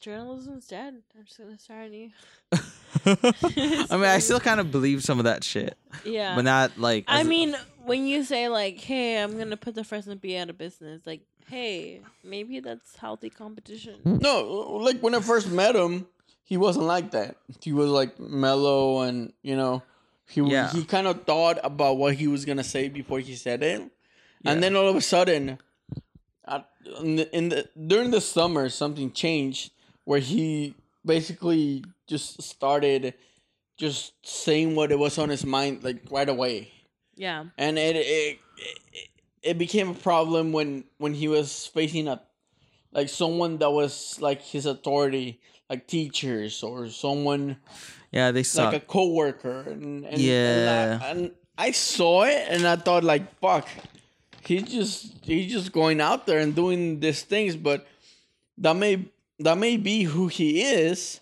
[SPEAKER 4] "Journalism's dead. I'm just gonna start a new."
[SPEAKER 1] I mean, I still kind of believe some of that shit,
[SPEAKER 4] Yeah.
[SPEAKER 1] but not like.
[SPEAKER 4] I
[SPEAKER 1] as-
[SPEAKER 4] mean, when you say like, "Hey, I'm gonna put the Fresno Bee out of business," like, hey, maybe that's healthy competition.
[SPEAKER 3] No, like when I first met him, he wasn't like that. He was like mellow and you know, he was
[SPEAKER 1] Yeah.
[SPEAKER 3] he kind of thought about what he was gonna say before he said it,
[SPEAKER 1] Yeah.
[SPEAKER 3] and then all of a sudden, at, in, the, in the during the summer, something changed where he basically just started just saying what it was on his mind like right away
[SPEAKER 4] Yeah.
[SPEAKER 3] and it it, it it became a problem when when he was facing a like someone that was like his authority like teachers or someone
[SPEAKER 1] yeah, they suck.
[SPEAKER 3] like a coworker and, and
[SPEAKER 1] Yeah.
[SPEAKER 3] and I, and I saw it and I thought like fuck he's just he's just going out there and doing these things but that may that may be who he is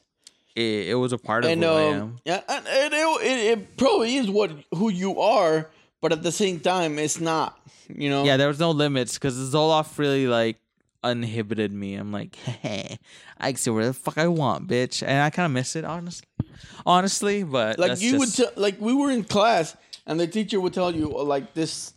[SPEAKER 1] it, it was a part of
[SPEAKER 3] and
[SPEAKER 1] who I
[SPEAKER 3] um,
[SPEAKER 1] am.
[SPEAKER 3] yeah, and it, it, it probably is what who you are, but at the same time, it's not. You know.
[SPEAKER 1] Yeah, there was no limits because Zoloft really like uninhibited me. I'm like, hey, I can say whatever the fuck I want, bitch, and I kind of miss it, honestly. Honestly, but
[SPEAKER 3] like you
[SPEAKER 1] just-
[SPEAKER 3] would tell, like we were in class, and the teacher would tell you, like this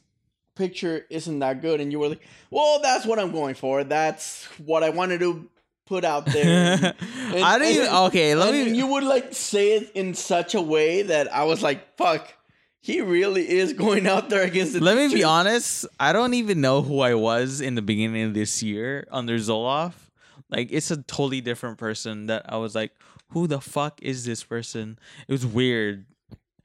[SPEAKER 3] picture isn't that good, and you were like, well, that's what I'm going for. That's what I wanted to put out there. And-
[SPEAKER 1] I didn't. even- okay, let
[SPEAKER 3] and
[SPEAKER 1] me.
[SPEAKER 3] you would like say it in such a way that I was like, fuck. He really is going out there against the
[SPEAKER 1] Let me be honest. I don't even know who I was in the beginning of this year under Zoloft. Like it's a totally different person that I was like, who the fuck is this person? It was weird.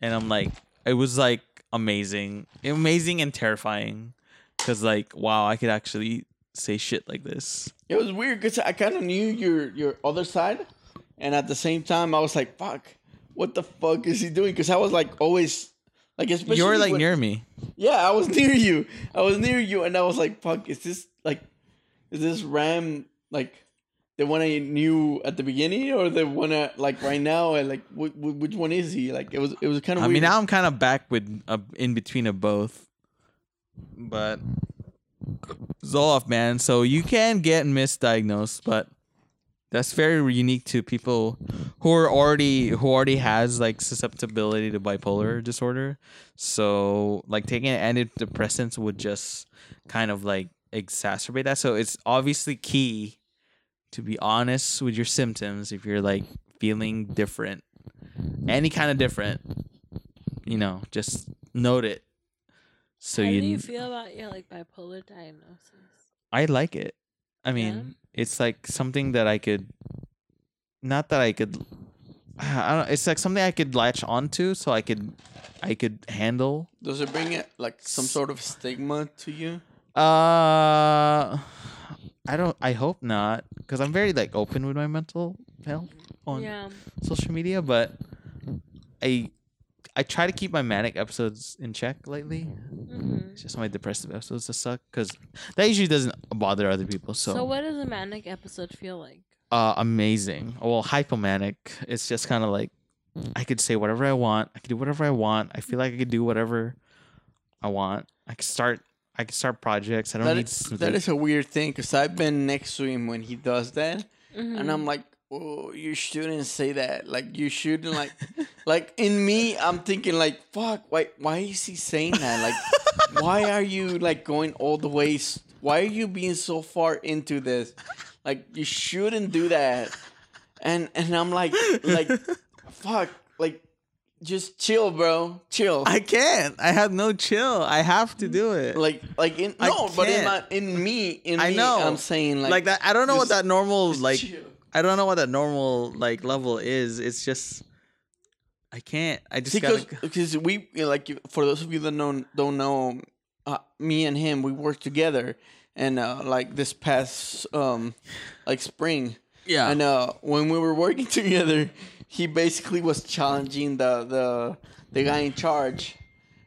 [SPEAKER 1] And I'm like, it was like amazing. Amazing and terrifying. Cause like, wow, I could actually say shit like this.
[SPEAKER 3] It was weird because I kind of knew your your other side, and at the same time, I was like, "Fuck, what the fuck is he doing?" Because I was like always like, especially
[SPEAKER 1] you were like
[SPEAKER 3] when-
[SPEAKER 1] near me.
[SPEAKER 3] Yeah, I was near you. I was near you, and I was like, "Fuck, is this like, is this Ram like the one I knew at the beginning, or the one I, like right now? And like, wh- wh- which one is he? Like, it was it was kind of.
[SPEAKER 1] I
[SPEAKER 3] weird.
[SPEAKER 1] mean, now I'm kind of back with uh, in between of both, but Zoloft, man. So you can get misdiagnosed, but that's very unique to people who are already who already has like susceptibility to bipolar disorder. So like taking antidepressants would just kind of like exacerbate that. So it's obviously key to be honest with your symptoms if you're like feeling different, any kind of different. You know, just note it. So
[SPEAKER 4] How
[SPEAKER 1] you,
[SPEAKER 4] do you feel about your like bipolar diagnosis?
[SPEAKER 1] I like it. I mean, it's like something that I could, not that I could, I don't. It's like something I could latch onto, so I could, I could handle.
[SPEAKER 3] Does it bring it like some sort of stigma to you?
[SPEAKER 1] Uh, I don't. I hope not, because I'm very like open with my mental health on
[SPEAKER 4] Yeah.
[SPEAKER 1] social media, but I, I try to keep my manic episodes in check lately.
[SPEAKER 4] hmm
[SPEAKER 1] It's just my depressive episodes that suck, because that usually doesn't bother other people.
[SPEAKER 4] So, what does a manic episode feel like?
[SPEAKER 1] uh amazing well hypomanic it's just kind of like i could say whatever i want i could do whatever i want i feel like i could do whatever i want i could start i can start projects i don't
[SPEAKER 3] That
[SPEAKER 1] need
[SPEAKER 3] is, that is a weird thing because I've been next to him when he does that,
[SPEAKER 4] Mhm.
[SPEAKER 3] and I'm like, oh, you shouldn't say that. Like you shouldn't like, like in me, I'm thinking like, fuck, why, why is he saying that? Like, why are you like going all the way? Why are you being so far into this? Like you shouldn't do that. And and I'm like, like, fuck, like, just chill, bro, chill.
[SPEAKER 1] i can't. I have no chill. I have to do it.
[SPEAKER 3] Like like in
[SPEAKER 1] I
[SPEAKER 3] no, but in my in me, in
[SPEAKER 1] I
[SPEAKER 3] me,
[SPEAKER 1] know.
[SPEAKER 3] I'm saying like
[SPEAKER 1] like, that i don't know what that normal like
[SPEAKER 3] chill.
[SPEAKER 1] i don't know what that normal like level is. It's just i can't. I just
[SPEAKER 3] because
[SPEAKER 1] gotta
[SPEAKER 3] because we like for those of you that don't don't know, uh, me and him we worked together, and uh, like this past um like spring,
[SPEAKER 1] yeah.
[SPEAKER 3] And uh when we were working together, he basically was challenging the the the guy in charge,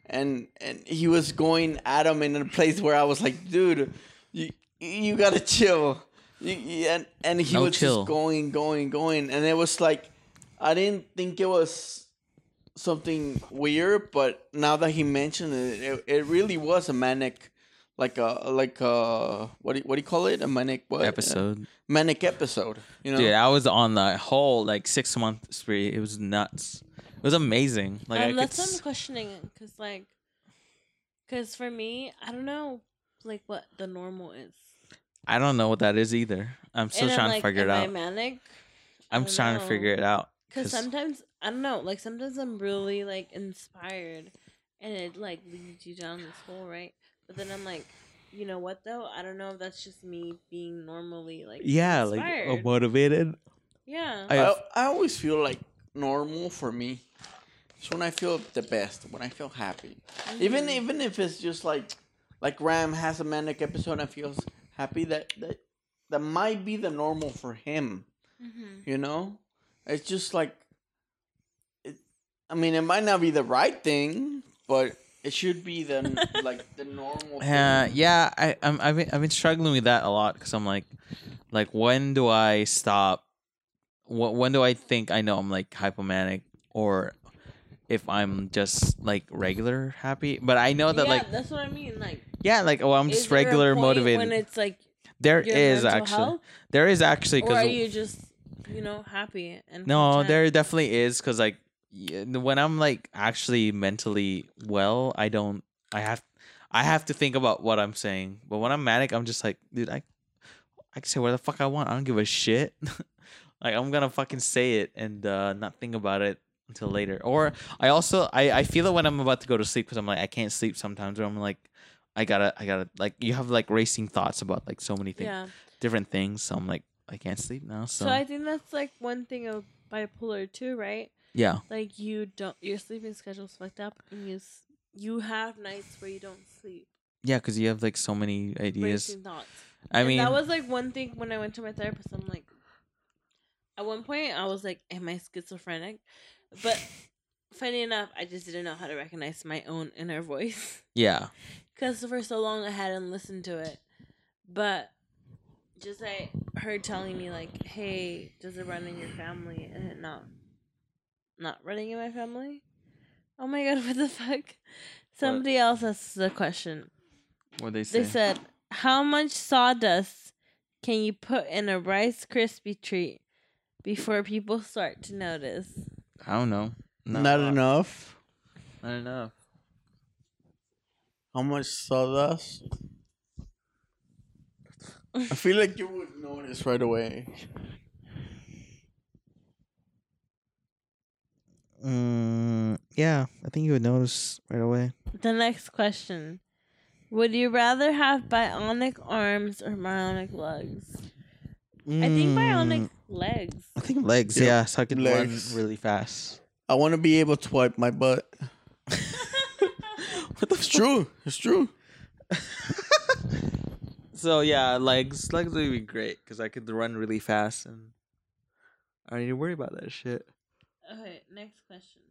[SPEAKER 3] and and he was going at him in a place where I was like, dude, you you gotta chill. You, you- and and he
[SPEAKER 1] No
[SPEAKER 3] was
[SPEAKER 1] chill.
[SPEAKER 3] just going, going, going, and it was like, I didn't think it was something weird, but now that he mentioned it, it, it really was a manic, like a like a what do you, what do you call it? A manic what
[SPEAKER 1] episode
[SPEAKER 3] manic episode. You know,
[SPEAKER 1] dude i was on the whole like six month spree it was nuts it was amazing like I
[SPEAKER 4] um,
[SPEAKER 1] could
[SPEAKER 4] that's what
[SPEAKER 1] s-
[SPEAKER 4] I'm questioning cause like, cause for me, I don't know, like what the normal is.
[SPEAKER 1] I don't know what that is either. I'm still
[SPEAKER 4] And I'm
[SPEAKER 1] trying
[SPEAKER 4] like,
[SPEAKER 1] to figure it
[SPEAKER 4] am I
[SPEAKER 1] out.
[SPEAKER 4] manic?
[SPEAKER 1] I'm
[SPEAKER 4] don't
[SPEAKER 1] trying to figure it out.
[SPEAKER 4] because sometimes I don't know, like sometimes I'm really like inspired, and it like leads you down this hole, right? But then I'm like, you know what though? I don't know if that's just me being normally like
[SPEAKER 1] yeah,
[SPEAKER 4] inspired.
[SPEAKER 1] like uh, motivated.
[SPEAKER 4] yeah.
[SPEAKER 1] I-
[SPEAKER 3] I, I always feel like normal for me. It's when I feel the best, when I feel happy. Even
[SPEAKER 4] Mhm.
[SPEAKER 3] even if it's just like like Ram has a manic episode and feels happy that that that might be the normal for him.
[SPEAKER 4] Mhm.
[SPEAKER 3] You know? It's just like it I mean it might not be the right thing, but it should be the like the normal
[SPEAKER 1] Uh, yeah, I I'm, I've been, I've been struggling with that a lot because I'm like, like when do I stop? Wh- when do I think I know I'm like hypomanic or if I'm just like regular happy? But I know that
[SPEAKER 4] yeah,
[SPEAKER 1] like
[SPEAKER 4] that's what I mean. Like,
[SPEAKER 1] yeah, like oh I'm just
[SPEAKER 4] there a
[SPEAKER 1] regular
[SPEAKER 4] point
[SPEAKER 1] motivated.
[SPEAKER 4] when it's like
[SPEAKER 1] there
[SPEAKER 4] your
[SPEAKER 1] is
[SPEAKER 4] mental
[SPEAKER 1] actually
[SPEAKER 4] health,
[SPEAKER 1] there is actually
[SPEAKER 4] or
[SPEAKER 1] because
[SPEAKER 4] are you just you know happy and
[SPEAKER 1] No,
[SPEAKER 4] content?
[SPEAKER 1] there definitely is because like y- when I'm like actually mentally well, I don't. I have I have to think about what I'm saying. But when I'm manic, I'm just like, dude, I I can say whatever the fuck I want. I don't give a shit. like I'm gonna fucking say it and uh, not think about it until later. Or I also I I feel it when I'm about to go to sleep because I'm like I can't sleep sometimes. Or I'm like. I gotta, I gotta, like, you have like racing thoughts about like so many things,
[SPEAKER 4] yeah.
[SPEAKER 1] different things. So I'm like, I can't sleep now. So,
[SPEAKER 4] So I think that's like one thing of bipolar too, right?
[SPEAKER 1] Yeah,
[SPEAKER 4] Like you don't your sleeping schedule's fucked up, and you you have nights where you don't sleep.
[SPEAKER 1] Yeah, because you have like so many ideas.
[SPEAKER 4] Racing thoughts.
[SPEAKER 1] I
[SPEAKER 4] And
[SPEAKER 1] mean,
[SPEAKER 4] that was like one thing when I went to my therapist. I'm like, at one point I was like, "Am I schizophrenic?" But funny enough, I just didn't know how to recognize my own inner voice
[SPEAKER 1] yeah,
[SPEAKER 4] because for so long I hadn't listened to it. But just like her telling me like, "Hey, does it run in your family?" and it not not running in my family. Oh my god, what the fuck? Somebody else asked the question.
[SPEAKER 1] What they say?
[SPEAKER 4] They said, "How much sawdust can you put in a Rice Krispie treat before people start to notice?"
[SPEAKER 1] I don't know.
[SPEAKER 3] Not
[SPEAKER 1] a lot.
[SPEAKER 3] enough.
[SPEAKER 1] Not enough.
[SPEAKER 3] How much sawdust? I feel like you would notice right away.
[SPEAKER 1] Mm, yeah, I think you would notice right away.
[SPEAKER 4] The next question: Would you rather have bionic arms or bionic legs? I think bionic
[SPEAKER 1] Mm,
[SPEAKER 4] legs.
[SPEAKER 1] I think legs.
[SPEAKER 3] Yep,
[SPEAKER 1] Yeah, so I can
[SPEAKER 3] legs.
[SPEAKER 1] run really fast.
[SPEAKER 3] I want to be able to wipe my butt.
[SPEAKER 1] What the
[SPEAKER 3] It's true. It's true.
[SPEAKER 1] So yeah, legs. Legs would be great because I could run really fast and I don't need to worry about that shit.
[SPEAKER 4] Okay, next question.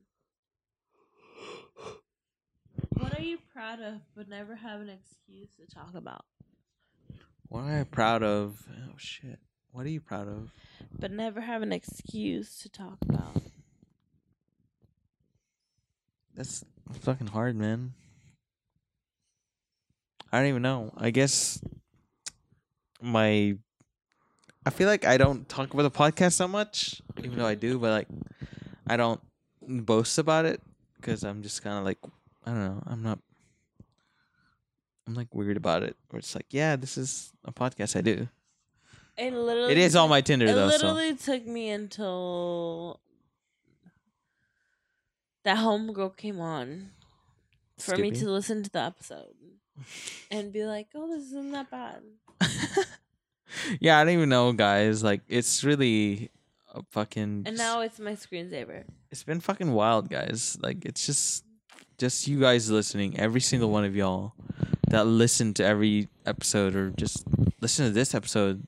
[SPEAKER 4] What are you proud of but never have an excuse to talk about?
[SPEAKER 1] What am I proud of? Oh shit. What are you proud of?
[SPEAKER 4] But never have an excuse to talk about.
[SPEAKER 1] That's fucking hard, man. I don't even know. I guess my I feel like I don't talk about the podcast so much, even though I do, but like I don't boast about it because I'm just kind of like I don't know. I'm not. I'm like weird about it. Where it's like, yeah, this is a podcast I do.
[SPEAKER 4] It literally
[SPEAKER 1] It is on my Tinder
[SPEAKER 4] It
[SPEAKER 1] though. So
[SPEAKER 4] literally took me until that homegirl came on for me to listen to the episode and be like, "Oh, this isn't that bad."
[SPEAKER 1] yeah, I don't even know, guys. Like, it's really a fucking.
[SPEAKER 4] And now it's my screensaver.
[SPEAKER 1] it's been fucking wild, guys. Like it's just just you guys listening, every single one of y'all that listen to every episode or just listen to this episode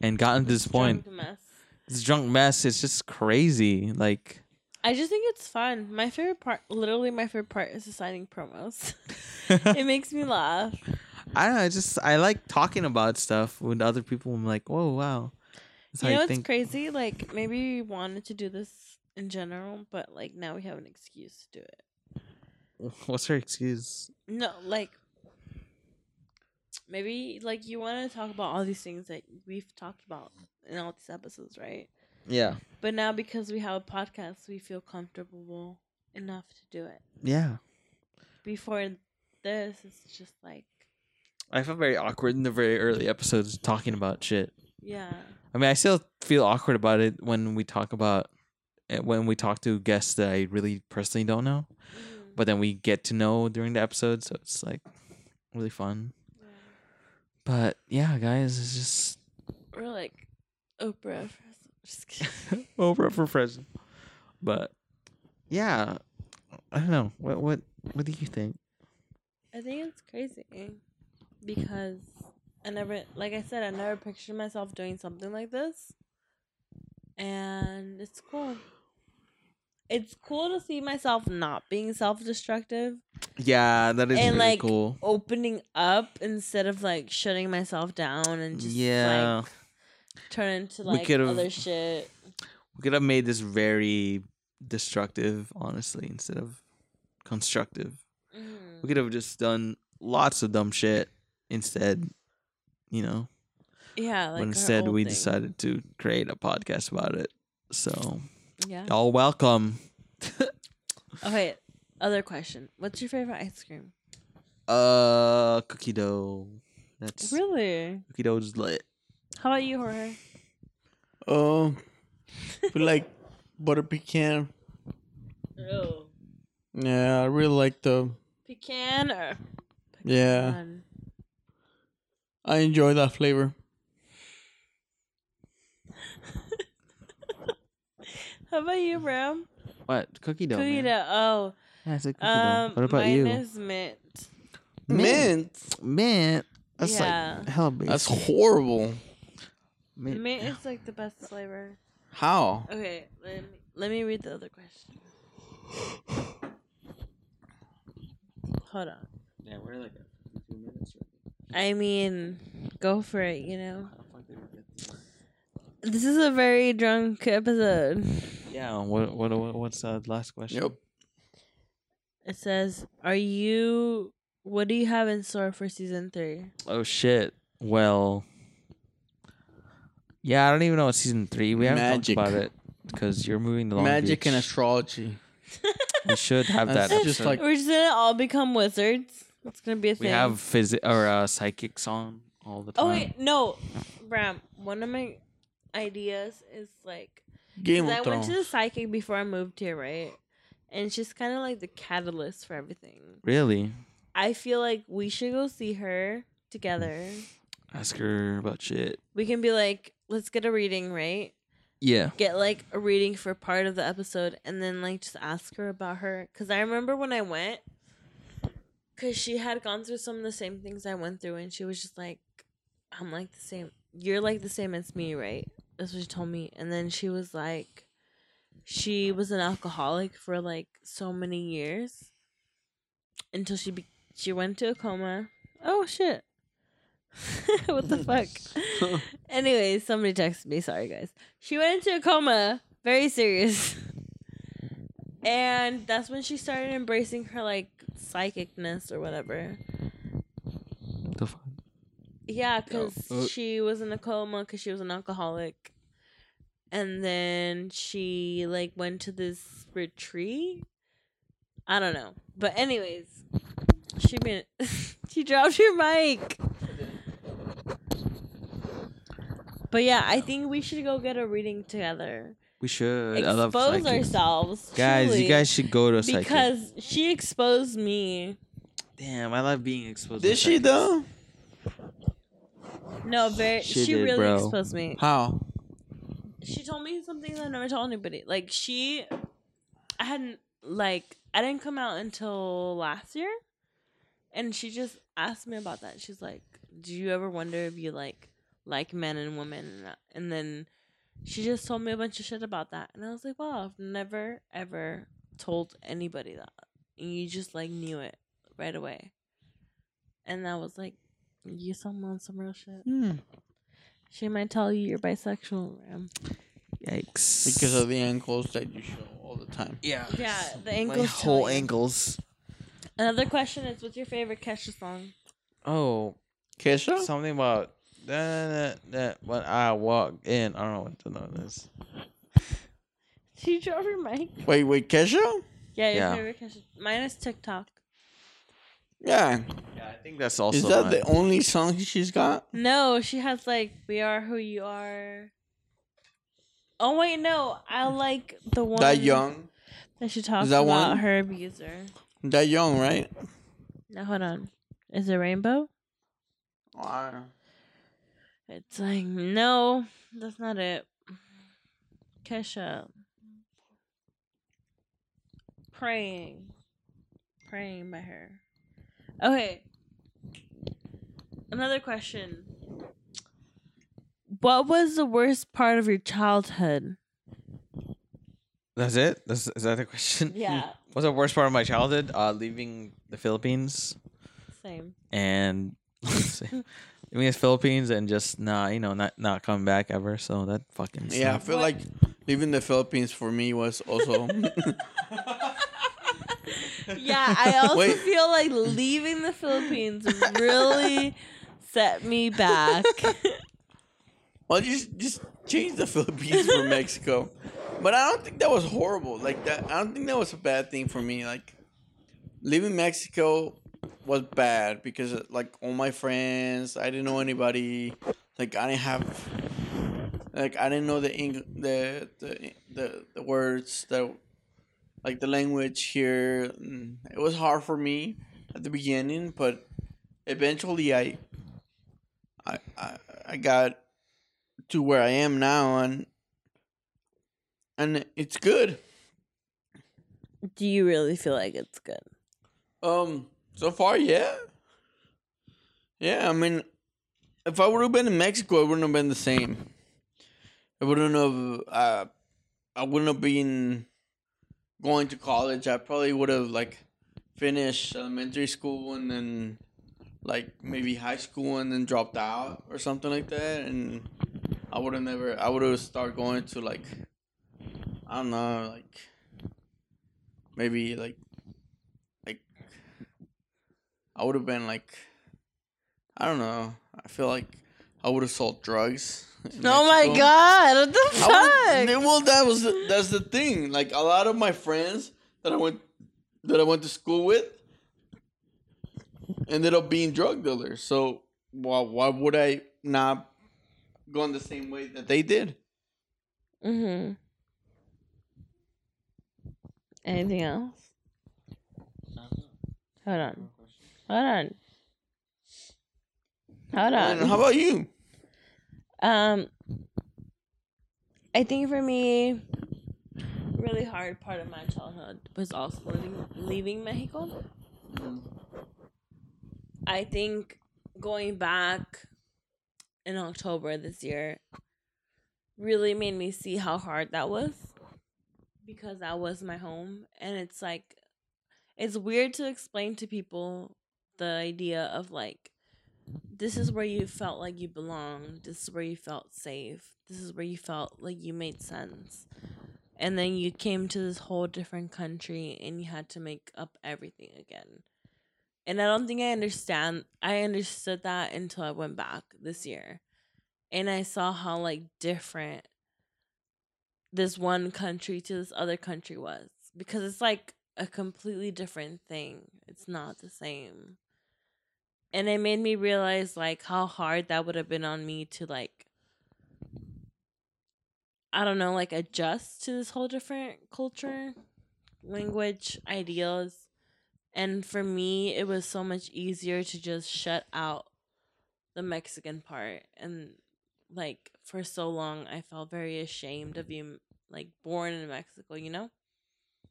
[SPEAKER 1] and gotten to this point.
[SPEAKER 4] Mess.
[SPEAKER 1] This drunk mess, it's just crazy. Like
[SPEAKER 4] I just think it's fun. My favorite part, literally, my favorite part is deciding promos. it makes me laugh.
[SPEAKER 1] I don't know, it's just I like talking about stuff with other people. I'm like, whoa, wow. That's
[SPEAKER 4] you know
[SPEAKER 1] you
[SPEAKER 4] what's
[SPEAKER 1] think.
[SPEAKER 4] crazy? Like maybe we wanted to do this in general, but like now we have an excuse to do it.
[SPEAKER 1] What's her excuse?
[SPEAKER 4] No, like maybe like you want to talk about all these things that we've talked about in all these episodes, right?
[SPEAKER 1] Yeah.
[SPEAKER 4] But now because we have a podcast, we feel comfortable enough to do it.
[SPEAKER 1] Yeah.
[SPEAKER 4] Before this, it's just like
[SPEAKER 1] I felt very awkward in the very early episodes talking about shit.
[SPEAKER 4] Yeah,
[SPEAKER 1] I mean, I still feel awkward about it when we talk about eh, when we talk to guests that I really personally don't know,
[SPEAKER 4] Mhm.
[SPEAKER 1] but then we get to know during the episode, so it's like really fun.
[SPEAKER 4] Yeah.
[SPEAKER 1] But yeah, guys, it's just
[SPEAKER 4] or like Oprah. for-.
[SPEAKER 1] Oprah for president. But yeah, I don't know. What what what do you think?
[SPEAKER 4] I think it's crazy because I never, like I said, I never pictured myself doing something like this, and it's cool. It's cool to see myself not being self-destructive,
[SPEAKER 1] Yeah, that is
[SPEAKER 4] And,
[SPEAKER 1] really
[SPEAKER 4] like,
[SPEAKER 1] cool.
[SPEAKER 4] opening up instead of like shutting myself down and just
[SPEAKER 1] Yeah,
[SPEAKER 4] like turn into like other shit.
[SPEAKER 1] we could have made this very destructive, honestly, instead of constructive.
[SPEAKER 4] Mhm.
[SPEAKER 1] We could have just done lots of dumb shit instead, you know.
[SPEAKER 4] Yeah, like
[SPEAKER 1] but instead, we
[SPEAKER 4] thing.
[SPEAKER 1] decided to create a podcast about it. So,
[SPEAKER 4] Yeah.
[SPEAKER 1] y'all welcome.
[SPEAKER 4] Okay. Other question: What's your favorite ice cream?
[SPEAKER 1] uh, cookie dough. That's
[SPEAKER 4] Really?
[SPEAKER 1] cookie dough is lit.
[SPEAKER 4] How about you, Jorge?
[SPEAKER 3] Um, feel like butter pecan.
[SPEAKER 4] Oh.
[SPEAKER 3] Yeah, I really like the.
[SPEAKER 4] Pecan or
[SPEAKER 3] Yeah,
[SPEAKER 4] pecan?
[SPEAKER 3] I enjoy that flavor.
[SPEAKER 4] How about you, Bram?
[SPEAKER 1] What cookie dough?
[SPEAKER 4] Cookie
[SPEAKER 1] man.
[SPEAKER 4] dough. Oh,
[SPEAKER 1] Yeah, it's a cookie
[SPEAKER 4] um,
[SPEAKER 1] dough. What about
[SPEAKER 4] mine
[SPEAKER 1] you?
[SPEAKER 4] is mint.
[SPEAKER 3] Mint.
[SPEAKER 1] Mint. That's
[SPEAKER 4] Yeah.
[SPEAKER 1] like hell basic.
[SPEAKER 3] That's horrible.
[SPEAKER 1] mint.
[SPEAKER 4] Mint is like the best flavor.
[SPEAKER 3] How?
[SPEAKER 4] Okay, let me let me read the other question. Hold on.
[SPEAKER 1] Yeah, we're like a few minutes.
[SPEAKER 4] I mean, go for it. You know.
[SPEAKER 1] How the fuck did we get
[SPEAKER 4] This is a very drunk episode.
[SPEAKER 1] Yeah. What what, what what's uh, the last question?
[SPEAKER 3] Yep.
[SPEAKER 4] It says, "Are you? What do you have in store for season three?
[SPEAKER 1] Oh shit. Well. Yeah, I don't even know what season three. We haven't
[SPEAKER 3] Magic.
[SPEAKER 1] talked about it because you're moving to Long
[SPEAKER 3] Magic and astrology.
[SPEAKER 1] We should have that.
[SPEAKER 3] That's just
[SPEAKER 1] episode.
[SPEAKER 3] like-
[SPEAKER 4] We're just gonna all become wizards. It's gonna be a thing.
[SPEAKER 1] we have physic or uh, psychics on all the time.
[SPEAKER 4] Oh wait, no, Bram. One of my ideas is like
[SPEAKER 3] Game
[SPEAKER 4] 'cause I
[SPEAKER 3] of
[SPEAKER 4] went to the psychic before I moved here, right? And she's kind of like the catalyst for everything.
[SPEAKER 1] Really?
[SPEAKER 4] I feel like we should go see her together.
[SPEAKER 1] Ask her about shit.
[SPEAKER 4] We can be like, let's get a reading, right?
[SPEAKER 1] Yeah.
[SPEAKER 4] Get like a reading for part of the episode, and then like just ask her about her. Cause I remember when I went, cause she had gone through some of the same things I went through, and she was just like, "I'm like the same. You're like the same as me, right?" That's what she told me. And then she was like, she was an alcoholic for like so many years until she be- she went to a coma. Oh shit. what the fuck? Anyways, somebody texted me. Sorry, guys. She went into a coma. Very serious. And that's when she started embracing her like psychicness or whatever.
[SPEAKER 1] The fuck?
[SPEAKER 4] Yeah, because
[SPEAKER 1] uh,
[SPEAKER 4] she was in a coma because she was an alcoholic. And then she like went to this retreat. I don't know. But anyways, she been she dropped your mic. But yeah, I think we should go get a reading together.
[SPEAKER 1] We should. I love
[SPEAKER 4] Expose
[SPEAKER 1] psychics.
[SPEAKER 4] ourselves.
[SPEAKER 1] Guys,
[SPEAKER 4] truly,
[SPEAKER 1] you guys should go to a psychic.
[SPEAKER 4] because she exposed me.
[SPEAKER 1] Damn, I love being exposed. to
[SPEAKER 3] Did she though?
[SPEAKER 4] No, very.
[SPEAKER 1] She
[SPEAKER 4] She,
[SPEAKER 1] did,
[SPEAKER 4] really
[SPEAKER 1] bro.
[SPEAKER 4] exposed me.
[SPEAKER 3] How?
[SPEAKER 4] she told me something that I never told anybody. Like she, I hadn't like I didn't come out until last year, and she just asked me about that. She's like, "Do you ever wonder if you like like men and women?" And then she just told me a bunch of shit about that, and I was like, "Wow, I've never ever told anybody that." And you just like knew it right away, and I was like, "You someone some real shit."
[SPEAKER 3] Hmm.
[SPEAKER 4] She might tell you you're bisexual, Ram.
[SPEAKER 1] Yikes.
[SPEAKER 3] Because of the ankles that you show all the time.
[SPEAKER 1] yeah.
[SPEAKER 4] Yeah, the ankles.
[SPEAKER 1] My
[SPEAKER 4] ankles.
[SPEAKER 1] whole ankles.
[SPEAKER 4] Another question is, what's your favorite Kesha song?
[SPEAKER 1] Oh,
[SPEAKER 3] Kesha?
[SPEAKER 1] something about that that when I walk in. I don't know what to know this.
[SPEAKER 4] Did you drop your mic?
[SPEAKER 3] Wait, wait, Kesha?
[SPEAKER 4] Yeah, your
[SPEAKER 1] Yeah.
[SPEAKER 4] favorite Kesha. Mine is TikTok.
[SPEAKER 3] Yeah.
[SPEAKER 1] Yeah, I think that's also.
[SPEAKER 3] Is that
[SPEAKER 1] mine.
[SPEAKER 3] the only song she's got?
[SPEAKER 4] No, she has like "We Are Who You Are." Oh wait, no, I like the one
[SPEAKER 3] That young?
[SPEAKER 4] that she talks
[SPEAKER 3] that
[SPEAKER 4] about
[SPEAKER 3] one?
[SPEAKER 4] her abuser.
[SPEAKER 3] That young, right?
[SPEAKER 4] Now hold on, is it Rainbow?
[SPEAKER 3] Oh, I don't know.
[SPEAKER 4] It's like no, that's not it. Kesha. Praying. Praying by her. Okay. Another question. What was the worst part of your childhood?
[SPEAKER 1] That's it. That's, is that the question?
[SPEAKER 4] Yeah.
[SPEAKER 1] What's the worst part of my childhood? Uh, leaving the Philippines
[SPEAKER 4] Same.
[SPEAKER 1] and leaving it's Philippines and just not, you know, not not coming back ever. So that fucking
[SPEAKER 3] Yeah, I feel
[SPEAKER 4] What?
[SPEAKER 3] like leaving the Philippines for me was also.
[SPEAKER 4] Yeah, I also
[SPEAKER 3] Wait.
[SPEAKER 4] feel like leaving the Philippines really set me back.
[SPEAKER 3] well, just just change the Philippines for Mexico. But I don't think that was horrible. Like that, I don't think that was a bad thing for me. Like leaving Mexico was bad because like all my friends, I didn't know anybody. Like I didn't have, like I didn't know the Eng- the the the, the words that, like the language here. Mm, It was hard for me at the beginning, but eventually I, I I, I got to where I am now, and and it's good.
[SPEAKER 4] Do you really feel like it's good?
[SPEAKER 3] Um, so far, yeah, yeah. I mean, if I would have been in Mexico, it wouldn't have been the same. It wouldn't have. Uh, I wouldn't have been going to college. I probably would have like finished elementary school and then like maybe high school and then dropped out or something like that. And I would have never. I would have started going to like, I don't know, like maybe like I would have been like, I don't know. I feel like I would have sold drugs.
[SPEAKER 4] Oh my god! What the fuck?
[SPEAKER 3] would- well, that was the, that's the thing. Like a lot of my friends that I went that I went to school with ended up being drug dealers. So why why would I not go in the same way that they did?
[SPEAKER 4] Mm-hmm. Anything else? Hold on. Hold on. Hold
[SPEAKER 3] And
[SPEAKER 4] on.
[SPEAKER 3] how about you?
[SPEAKER 4] Um, I think for me, really hard part of my childhood was also living, leaving Mexico. I think going back in October this year really made me see how hard that was because that was my home and it's like it's weird to explain to people the idea of like this is where you felt like you belonged this is where you felt safe this is where you felt like you made sense. And then you came to this whole different country and you had to make up everything again. And i don't think i understand i understood that until i went back this year. And i saw how like different this one country to this other country was. Because it's like a completely different thing. It's not the same and it made me realize like how hard that would have been on me to like i don't know like adjust to this whole different culture language ideals and for me it was so much easier to just shut out the mexican part and like for so long i felt very ashamed of being like born in mexico you know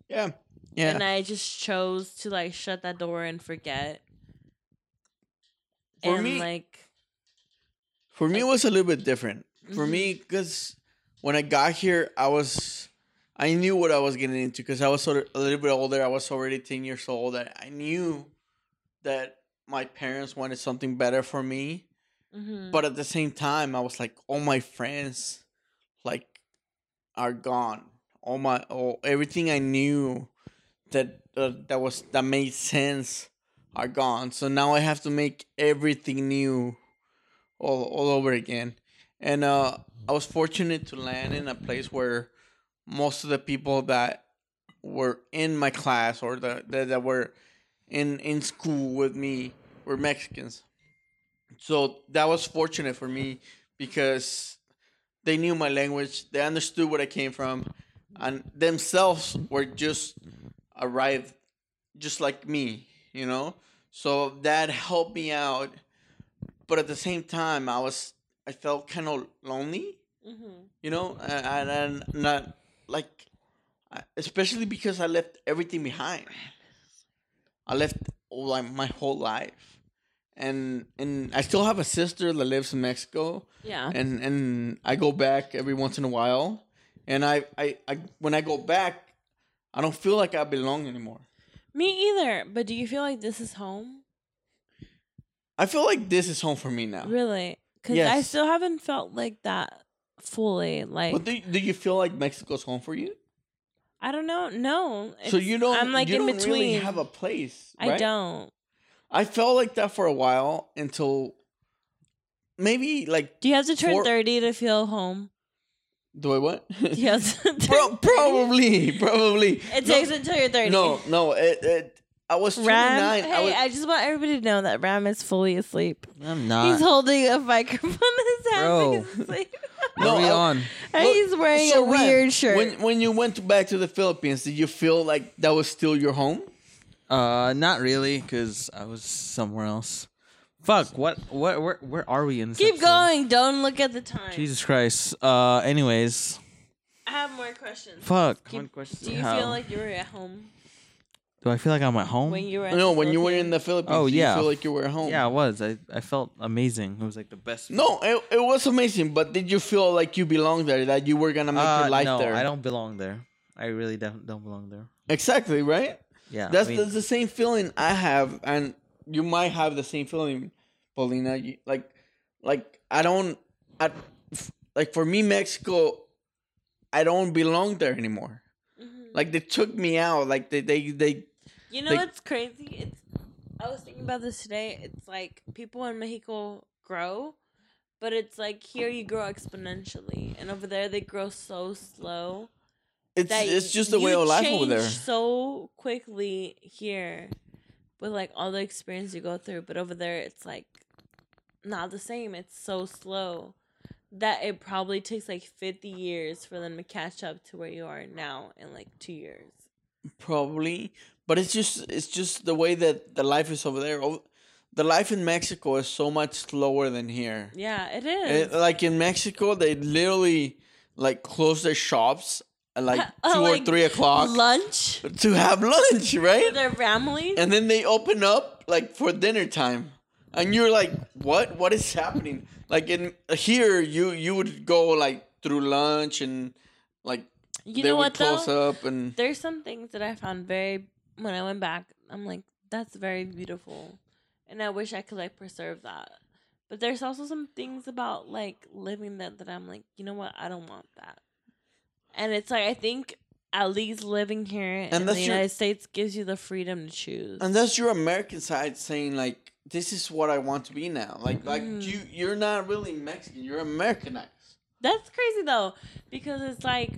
[SPEAKER 3] Yeah, yeah.
[SPEAKER 4] and i just chose to like shut that door and forget
[SPEAKER 3] For
[SPEAKER 4] and
[SPEAKER 3] me-
[SPEAKER 4] like
[SPEAKER 3] For me, it was a little bit different. For
[SPEAKER 4] Mhm.
[SPEAKER 3] me, because when I got here, I was, I knew what I was getting into because I was sort of a little bit older. I was already 10 years old. I, I knew that my parents wanted something better for me.
[SPEAKER 4] mhm.
[SPEAKER 3] But at the same time, I was like, all my friends, like, are gone. All my, all, everything I knew that uh, that was that made sense are gone. So now I have to make everything new, all all over again. And uh, I was fortunate to land in a place where most of the people that were in my class or the, that that were in in school with me were Mexicans. So that was fortunate for me because they knew my language, they understood where I came from, and themselves were just arrived just like me, you know? So that helped me out. But at the same time, I was I felt kind of lonely,
[SPEAKER 4] Mhm.
[SPEAKER 3] you know, and, and not like, especially because I left everything behind. I left like my whole life, and and I still have a sister that lives in Mexico,
[SPEAKER 4] yeah
[SPEAKER 3] and and I go back every once in a while, and I I, I when I go back, I don't feel like I belong anymore.
[SPEAKER 4] Me either but do you feel like this is home
[SPEAKER 3] I feel like this is home for me now.
[SPEAKER 4] really because i still haven't felt like that fully like
[SPEAKER 3] But do, do you feel like Mexico's home for you?
[SPEAKER 4] i don't know no
[SPEAKER 3] so
[SPEAKER 4] it's-
[SPEAKER 3] you don't.
[SPEAKER 4] i'm like
[SPEAKER 3] you
[SPEAKER 4] in
[SPEAKER 3] don't
[SPEAKER 4] between
[SPEAKER 3] really have a place.
[SPEAKER 4] i
[SPEAKER 3] right?
[SPEAKER 4] don't
[SPEAKER 3] I felt like that for a while until maybe like
[SPEAKER 4] do you have to turn
[SPEAKER 3] For-
[SPEAKER 4] 30 to feel home
[SPEAKER 3] do I what?
[SPEAKER 4] Yes. you have to turn
[SPEAKER 3] Pro- probably, probably.
[SPEAKER 4] it
[SPEAKER 3] No,
[SPEAKER 4] takes until you're 30
[SPEAKER 3] No, no. It, it, I was twenty
[SPEAKER 4] ram hey
[SPEAKER 3] I was,
[SPEAKER 4] i just want everybody to know that ram is fully asleep
[SPEAKER 1] I'm not.
[SPEAKER 4] he's holding a microphone in his hand
[SPEAKER 1] Bro.
[SPEAKER 4] he's asleep.
[SPEAKER 3] No,
[SPEAKER 1] Hurry
[SPEAKER 3] I-
[SPEAKER 1] on.
[SPEAKER 4] and
[SPEAKER 3] Look,
[SPEAKER 4] he's wearing
[SPEAKER 3] so,
[SPEAKER 4] a
[SPEAKER 3] Ram,
[SPEAKER 4] weird shirt
[SPEAKER 3] When when you went back to the Philippines, did you feel like that was still your home?
[SPEAKER 1] Uh, not really, cause I was somewhere else. Fuck. What? What? Where? Where are we in? This
[SPEAKER 4] keep
[SPEAKER 1] episode?
[SPEAKER 4] going don't look at the time
[SPEAKER 1] Jesus Christ. Uh. Anyways.
[SPEAKER 4] i have more questions
[SPEAKER 1] Fuck.
[SPEAKER 4] Keep-
[SPEAKER 1] How many questions
[SPEAKER 4] do you
[SPEAKER 1] have?
[SPEAKER 4] feel like you were at home
[SPEAKER 1] Do I feel like I'm at home?
[SPEAKER 4] when you were at
[SPEAKER 3] No,
[SPEAKER 4] the
[SPEAKER 3] when you were in
[SPEAKER 4] Philippines?
[SPEAKER 3] the Philippines.
[SPEAKER 1] Oh,
[SPEAKER 3] did
[SPEAKER 1] yeah.
[SPEAKER 3] you feel like you were at home.
[SPEAKER 1] Yeah, I was. I, I felt amazing. It was like the best.
[SPEAKER 3] No, it, it was amazing, but did you feel like you belonged there? That you were gonna make
[SPEAKER 1] Uh,
[SPEAKER 3] your life
[SPEAKER 1] no,
[SPEAKER 3] there?
[SPEAKER 1] I don't belong there. I really don't don't belong there.
[SPEAKER 3] Exactly right.
[SPEAKER 1] Yeah.
[SPEAKER 3] That's,
[SPEAKER 1] I mean,
[SPEAKER 3] that's the same feeling I have, and you might have the same feeling, Paulina. You, like, like I don't, I, like for me, Mexico, I don't belong there anymore.
[SPEAKER 4] Mhm.
[SPEAKER 3] Like they took me out. Like they they they.
[SPEAKER 4] You know
[SPEAKER 3] Like-
[SPEAKER 4] what's crazy? It's I was thinking about this today. It's like people in Mexico grow, but it's like here you grow exponentially, and over there they grow so slow.
[SPEAKER 3] It's it's just the way of life over there.
[SPEAKER 4] So quickly here, with like all the experience you go through, but over there it's like not the same. It's so slow that it probably takes like fifty years for them to catch up to where you are now in like two years.
[SPEAKER 3] Probably, but it's just it's just the way that the life is over there. O- The life in Mexico is so much slower than here.
[SPEAKER 4] Yeah, it eh, is.
[SPEAKER 3] It- like in Mexico, they literally like close their shops like
[SPEAKER 4] Uh,
[SPEAKER 3] two
[SPEAKER 4] like,
[SPEAKER 3] or three o'clock
[SPEAKER 4] lunch
[SPEAKER 3] to have lunch, right?
[SPEAKER 4] their families.
[SPEAKER 3] And then they open up like for dinner time, and you're like, "What? What is happening?" Like in here, you you would go like through lunch and like
[SPEAKER 4] you
[SPEAKER 3] they
[SPEAKER 4] know
[SPEAKER 3] would
[SPEAKER 4] what
[SPEAKER 3] close
[SPEAKER 4] though?
[SPEAKER 3] up and
[SPEAKER 4] There's some things that I found very when I went back. I'm like, that's very beautiful, and I wish I could like preserve that. But there's also some things about like living that that I'm like, you know what? I don't want that. And it's like I think at least living here in the
[SPEAKER 3] that's your-
[SPEAKER 4] United States gives you the freedom to choose.
[SPEAKER 3] and that's your American side saying like, "This is what I want to be now." Like like
[SPEAKER 4] Mm.
[SPEAKER 3] you you're not really Mexican. You're Americanized.
[SPEAKER 4] That's crazy though, because it's like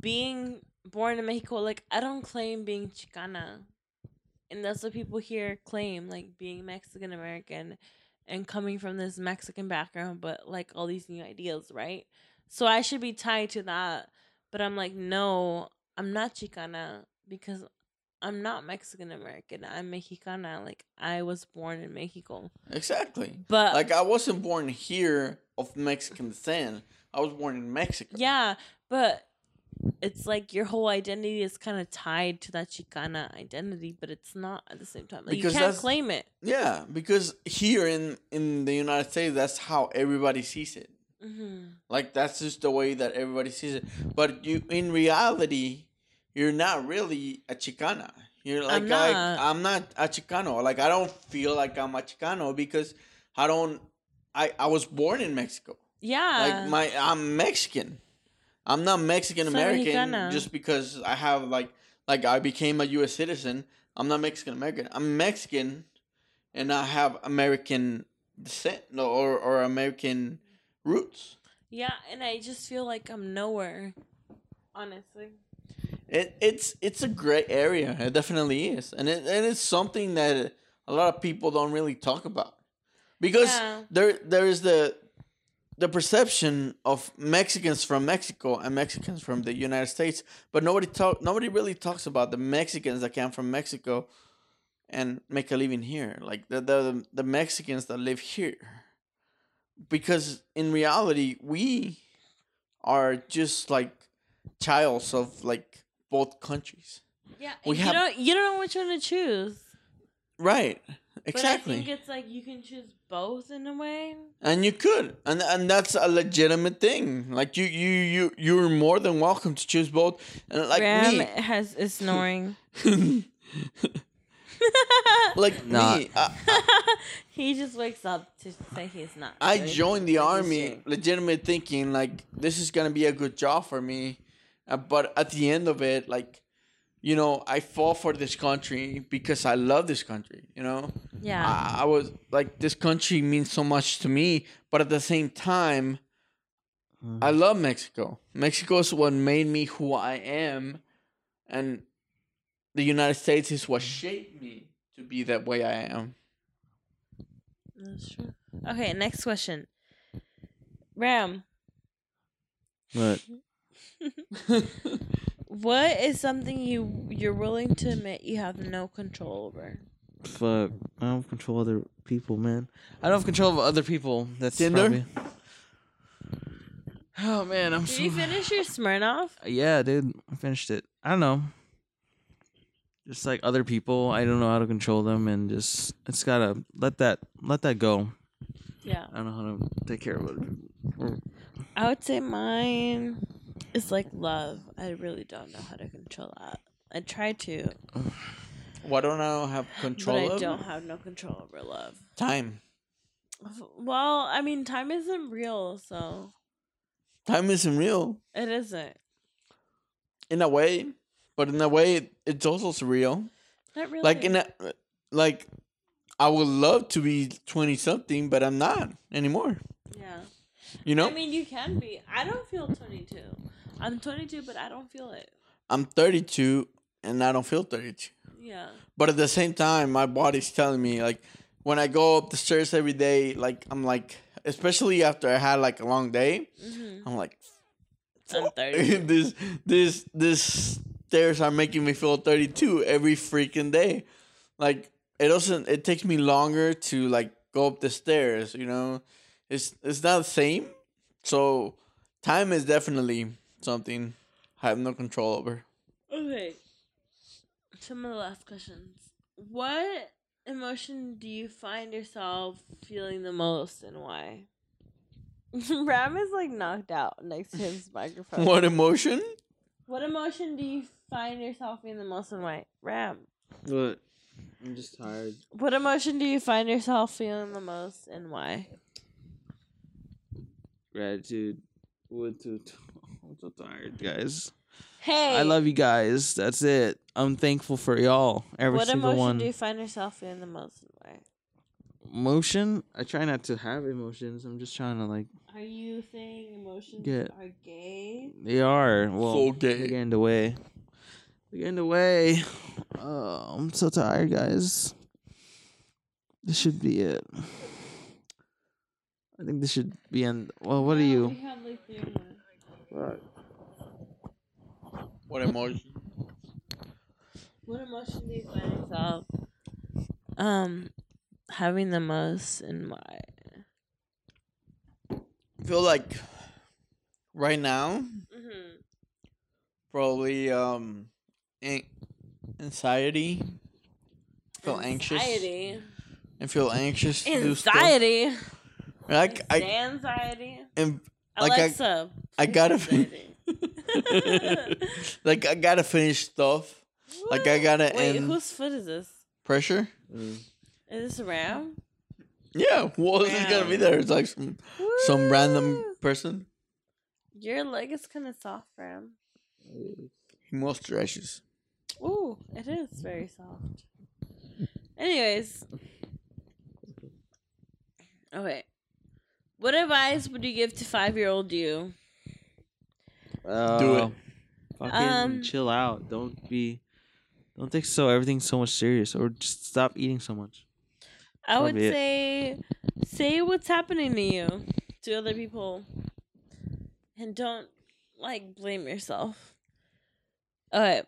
[SPEAKER 4] being born in Mexico. Like I don't claim being Chicana, and that's what people here claim, like being Mexican American, and coming from this Mexican background, but like all these new ideas, right? So I should be tied to that, but I'm like, no, I'm not Chicana because I'm not Mexican American. I'm Mexicana. Like I was born in Mexico,
[SPEAKER 3] Exactly.
[SPEAKER 4] but
[SPEAKER 3] Like I wasn't born here of Mexican descent. I was born in Mexico.
[SPEAKER 4] Yeah, but it's like your whole identity is kind of tied to that Chicana identity, but it's not at the same time. Like, you can't claim it.
[SPEAKER 3] Yeah, because here in in the United States, that's how everybody sees it.
[SPEAKER 4] Hmm
[SPEAKER 3] Like that's just the way that everybody sees it. But you, in reality, you're not really a Chicana. You're like
[SPEAKER 4] I'm
[SPEAKER 3] I,
[SPEAKER 4] not.
[SPEAKER 3] I'm not a Chicano. Like I don't feel like I'm a Chicano because I don't. I I was born in Mexico.
[SPEAKER 4] Yeah.
[SPEAKER 3] Like my I'm Mexican. I'm not Mexican American just because I have like like I became a U.S. citizen. I'm not Mexican American. I'm Mexican, and I have American descent no, or or American roots.
[SPEAKER 4] yeah, and I just feel like I'm nowhere, honestly.
[SPEAKER 3] It it's it's a great area. It definitely is, and it and it's something that a lot of people don't really talk about because
[SPEAKER 4] Yeah.
[SPEAKER 3] there there is the the perception of Mexicans from Mexico and Mexicans from the United States, but nobody talk nobody really talks about the Mexicans that came from Mexico and make a living here, like the the the Mexicans that live here, because in reality we are just like childs of like both countries.
[SPEAKER 4] Yeah,
[SPEAKER 3] We
[SPEAKER 4] you
[SPEAKER 3] have-
[SPEAKER 4] don't you don't know which one to choose.
[SPEAKER 3] Right. Exactly.
[SPEAKER 4] But I think it's like you can choose both in a way.
[SPEAKER 3] and you could. And and that's a legitimate thing. Like you you you you're more than welcome to choose both. And like
[SPEAKER 4] Ram
[SPEAKER 3] me
[SPEAKER 4] has is snoring.
[SPEAKER 3] like
[SPEAKER 1] Nah.
[SPEAKER 3] me, I,
[SPEAKER 4] he just wakes up to say he's not.
[SPEAKER 3] I
[SPEAKER 4] good.
[SPEAKER 3] joined the
[SPEAKER 4] Like, he's
[SPEAKER 3] army
[SPEAKER 4] sick.
[SPEAKER 3] legitimate thinking like this is going to be a good job for me. Uh, but at the end of it like you know, I fought for this country because I love this country, you know?
[SPEAKER 4] Yeah.
[SPEAKER 3] I, I was like, this country means so much to me, but at the same time, I love Mexico. Mexico is what made me who I am, and the United States is what mm. shaped me to be that way I am.
[SPEAKER 4] That's true. Okay, next question. Ram,
[SPEAKER 1] What?
[SPEAKER 4] what is something you you're willing to admit you have no control over?
[SPEAKER 1] fuck, I don't control other people, man. I don't have control of other people. That's
[SPEAKER 3] Tinder?
[SPEAKER 1] probably- Oh man, I'm
[SPEAKER 4] Did
[SPEAKER 1] so
[SPEAKER 4] you finish your Smirnoff?
[SPEAKER 1] Yeah, dude, I finished it. I don't know. Just like other people, I don't know how to control them, and just it's gotta let that let that go.
[SPEAKER 4] Yeah.
[SPEAKER 1] I don't know how to take care of other people. Or-
[SPEAKER 4] I would say mine is like love. I really don't know how to control that. I try to,
[SPEAKER 3] Why don't I have
[SPEAKER 4] but
[SPEAKER 3] control
[SPEAKER 4] I
[SPEAKER 3] of
[SPEAKER 4] don't have no control over love.
[SPEAKER 3] time?
[SPEAKER 4] Well, I mean, time isn't real, so
[SPEAKER 3] time isn't real
[SPEAKER 4] It isn't.
[SPEAKER 3] in a way, but in a way, it's also surreal.
[SPEAKER 4] Not really.
[SPEAKER 3] Like in a like, I would love to be twenty something, but I'm not anymore.
[SPEAKER 4] yeah.
[SPEAKER 3] You know,
[SPEAKER 4] I mean, you can be. I don't feel 22. I'm 22, but I don't feel it.
[SPEAKER 3] I'm 32 and I don't feel 32.
[SPEAKER 4] Yeah.
[SPEAKER 3] But at the same time, my body's telling me like when I go up the stairs every day, like I'm like, especially after I had like a long day,
[SPEAKER 4] hmm
[SPEAKER 3] I'm like,
[SPEAKER 4] I'm
[SPEAKER 3] "Fuck,
[SPEAKER 4] 30.
[SPEAKER 3] this this this stairs are making me feel 32 every freaking day. Like it doesn't. It takes me longer to like go up the stairs. You know, it's it's not the same. So time is definitely something I have no control over.
[SPEAKER 4] Okay. Some of the last questions. What emotion do you find yourself feeling the most and why? Ram is like knocked out next to his microphone.
[SPEAKER 3] What emotion?
[SPEAKER 4] What emotion do you find yourself feeling the most and why? Ram.
[SPEAKER 1] What? I'm just tired.
[SPEAKER 4] What emotion do you find yourself feeling the most and why?
[SPEAKER 1] Gratitude. What to? I'm so tired, guys.
[SPEAKER 4] Hey.
[SPEAKER 1] I love you guys. That's it. I'm thankful for y'all. Every
[SPEAKER 4] What
[SPEAKER 1] single
[SPEAKER 4] emotion do you find yourself feeling the most and why?
[SPEAKER 1] Emotion. I try not to have emotions. I'm just trying to like.
[SPEAKER 4] Are you saying emotions
[SPEAKER 1] Yeah.
[SPEAKER 4] are gay?
[SPEAKER 1] They are. Well,
[SPEAKER 3] So
[SPEAKER 1] They're getting in the way. They're getting in the way. Oh, I'm so tired, guys. This should be it. I think this should be end. Well, what are you?
[SPEAKER 4] We have like three more.
[SPEAKER 3] What emotion?
[SPEAKER 4] What emotion do you find yourself um having the most in my
[SPEAKER 3] I feel like right now
[SPEAKER 4] Mm-hmm.
[SPEAKER 3] probably um an- anxiety. Feel anxious and feel anxious. to do stuff.
[SPEAKER 4] Anxiety.
[SPEAKER 3] Like I
[SPEAKER 4] anxiety.
[SPEAKER 3] and like I-
[SPEAKER 4] Alexa.
[SPEAKER 3] I
[SPEAKER 4] fix
[SPEAKER 3] gotta
[SPEAKER 4] anxiety.
[SPEAKER 3] like I gotta finish stuff. Like, I gotta
[SPEAKER 4] Wait,
[SPEAKER 3] end-
[SPEAKER 4] whose foot is this?
[SPEAKER 3] Pressure.
[SPEAKER 1] Mm.
[SPEAKER 4] Is this Ram?
[SPEAKER 3] Yeah, what else is gonna be there? It's like some some random person.
[SPEAKER 4] Your leg is kind of soft, Ram.
[SPEAKER 3] He moisturizes.
[SPEAKER 4] Ooh, it is very soft. Anyways. Okay. What advice would you give to five year old you?
[SPEAKER 1] Uh,
[SPEAKER 3] Do it.
[SPEAKER 1] Fucking
[SPEAKER 4] Um,
[SPEAKER 1] chill out. Don't be. Don't take so everything so much serious, or just stop eating so much.
[SPEAKER 4] I would
[SPEAKER 1] it.
[SPEAKER 4] say say what's happening to you to other people. And don't like blame yourself. Okay.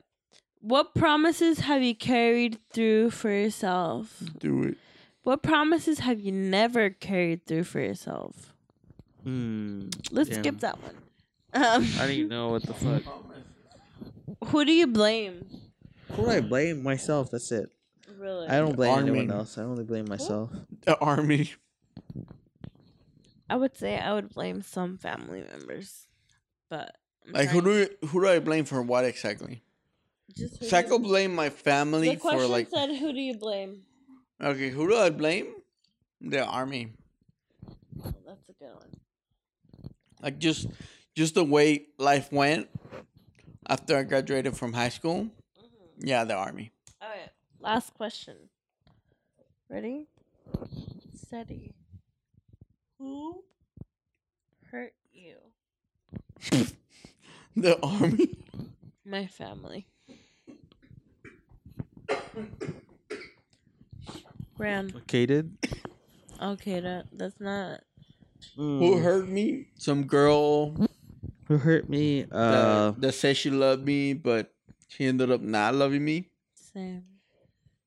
[SPEAKER 4] What promises have you carried through for yourself?
[SPEAKER 3] Do it.
[SPEAKER 4] What promises have you never carried through for yourself?
[SPEAKER 1] Hmm.
[SPEAKER 4] Let's
[SPEAKER 1] Damn.
[SPEAKER 4] skip that one. Um,
[SPEAKER 1] I don't even know what the fuck.
[SPEAKER 4] who do you blame?
[SPEAKER 1] Who do I blame? Myself. That's it.
[SPEAKER 4] Really?
[SPEAKER 1] I don't blame
[SPEAKER 3] Army.
[SPEAKER 1] anyone else. I only blame myself.
[SPEAKER 3] The army.
[SPEAKER 4] I would say I would blame some family members, but I'm
[SPEAKER 3] Like who do you, who do I blame for what exactly?
[SPEAKER 4] just who
[SPEAKER 3] So I could blame my family
[SPEAKER 4] The question
[SPEAKER 3] for like
[SPEAKER 4] said, "Who do you blame?"
[SPEAKER 3] okay, who do I blame? The army.
[SPEAKER 4] Oh, that's a good one.
[SPEAKER 3] Like just just the way life went after I graduated from high school.
[SPEAKER 4] Mm-hmm.
[SPEAKER 3] Yeah, the army.
[SPEAKER 4] All right, last question. Ready? Steady. Who hurt you?
[SPEAKER 3] The army.
[SPEAKER 4] My family. Ram.
[SPEAKER 1] Located.
[SPEAKER 4] Okay, that that's not.
[SPEAKER 3] Who hurt me? Some girl
[SPEAKER 1] Who hurt me? Uh,
[SPEAKER 3] that, that said she loved me, but she ended up not loving me.
[SPEAKER 4] Same.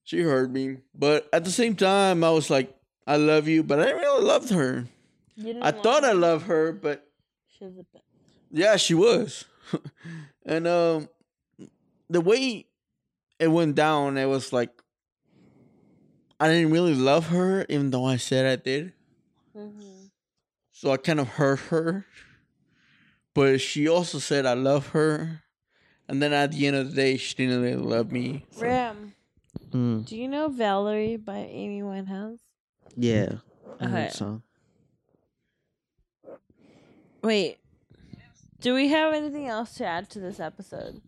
[SPEAKER 3] She heard me, but at the same time, I was like, "I love you," but I didn't really loved her. I thought I
[SPEAKER 4] her?
[SPEAKER 3] loved her, but
[SPEAKER 4] She was a bit.
[SPEAKER 3] yeah, she was. and um, the way it went down, it was like I didn't really love her, even though I said I did.
[SPEAKER 4] Mm-hmm.
[SPEAKER 3] So I kind of hurt her. But she also said I love her. And then at the end of the day, she didn't really love me. So-.
[SPEAKER 1] Mm,
[SPEAKER 4] Do you know Valerie by Amy Winehouse?
[SPEAKER 1] yeah. I know
[SPEAKER 4] Okay.
[SPEAKER 1] that song.
[SPEAKER 4] Wait. Do we have anything else to add to this episode?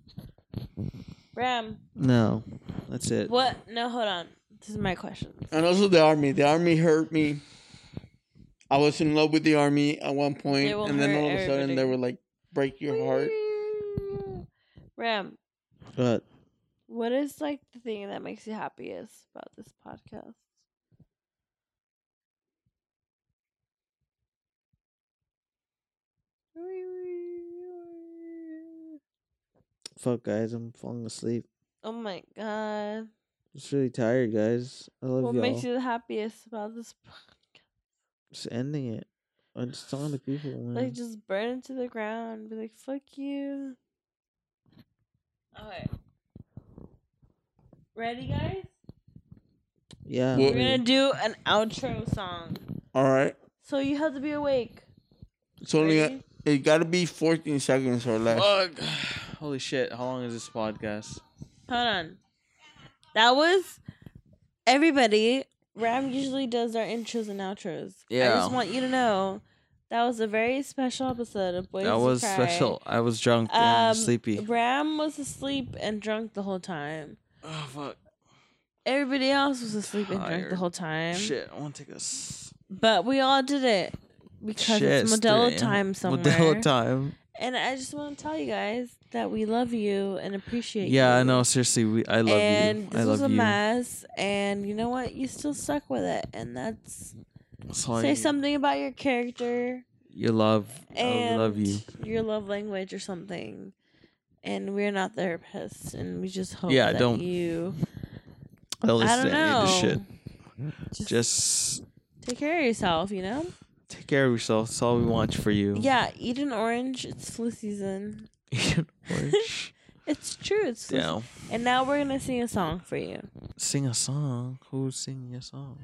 [SPEAKER 4] Ram,
[SPEAKER 1] No, that's it.
[SPEAKER 4] what? No, hold on. This is my question.
[SPEAKER 3] And also the army. The army hurt me. I was in love with the army at one point,
[SPEAKER 4] They will
[SPEAKER 3] and then all of a sudden they were like, break your heart.
[SPEAKER 4] Ram,
[SPEAKER 1] But
[SPEAKER 4] what is like the thing that makes you happiest about this podcast?
[SPEAKER 1] fuck, guys, I'm falling asleep.
[SPEAKER 4] Oh my god.
[SPEAKER 1] Just really tired, guys. I love
[SPEAKER 4] What
[SPEAKER 1] y'all.
[SPEAKER 4] makes you the happiest about this podcast?
[SPEAKER 1] Just ending it. I'm just telling the people, man.
[SPEAKER 4] Like just burn it to the ground. Be like, fuck you. Okay. Ready, guys?
[SPEAKER 1] yeah.
[SPEAKER 4] We're gonna do an outro song.
[SPEAKER 3] All right.
[SPEAKER 4] So you have to be awake.
[SPEAKER 3] It's only got,
[SPEAKER 4] Ready?
[SPEAKER 3] it got to be 14 seconds or less.
[SPEAKER 1] Fuck. Holy shit! How long is this podcast?
[SPEAKER 4] Hold on. That was everybody. Ram usually does our intros and outros.
[SPEAKER 1] Yeah.
[SPEAKER 4] I just want you to know that was a very special episode of Boys
[SPEAKER 1] that was
[SPEAKER 4] Cry.
[SPEAKER 1] special. I was drunk and
[SPEAKER 4] Um,
[SPEAKER 1] sleepy.
[SPEAKER 4] Ram was asleep and drunk the whole time.
[SPEAKER 1] Oh fuck!
[SPEAKER 4] Everybody else was asleep and drunk the whole time.
[SPEAKER 1] Shit! I want to take a s-
[SPEAKER 4] But we all did it because
[SPEAKER 1] shit.
[SPEAKER 4] it's Modelo
[SPEAKER 1] 3
[SPEAKER 4] time somewhere.
[SPEAKER 1] Modelo time.
[SPEAKER 4] And I just want to tell you guys that we love you and appreciate you.
[SPEAKER 1] Yeah, I know. Seriously, we. I love
[SPEAKER 4] and
[SPEAKER 1] you.
[SPEAKER 4] this
[SPEAKER 1] I
[SPEAKER 4] was
[SPEAKER 1] love
[SPEAKER 4] a
[SPEAKER 1] you.
[SPEAKER 4] mess. And you know what? You still stuck with it. And that's
[SPEAKER 1] That's all
[SPEAKER 4] say something about your character
[SPEAKER 1] You love. I love you.
[SPEAKER 4] your love language or something. And we're not therapists, and we just hope
[SPEAKER 1] Yeah,
[SPEAKER 4] that
[SPEAKER 1] don't-
[SPEAKER 4] you
[SPEAKER 1] Don't listen to any of this shit.
[SPEAKER 4] Just,
[SPEAKER 1] Just
[SPEAKER 4] take care of yourself, you know?
[SPEAKER 1] take care of yourself. That's all we want for you.
[SPEAKER 4] Yeah, eat an orange. It's flu season.
[SPEAKER 1] Eat an orange.
[SPEAKER 4] It's true. It's flu
[SPEAKER 1] yeah.
[SPEAKER 4] And now we're gonna sing a song for you.
[SPEAKER 1] Sing a song. Who's singing a song?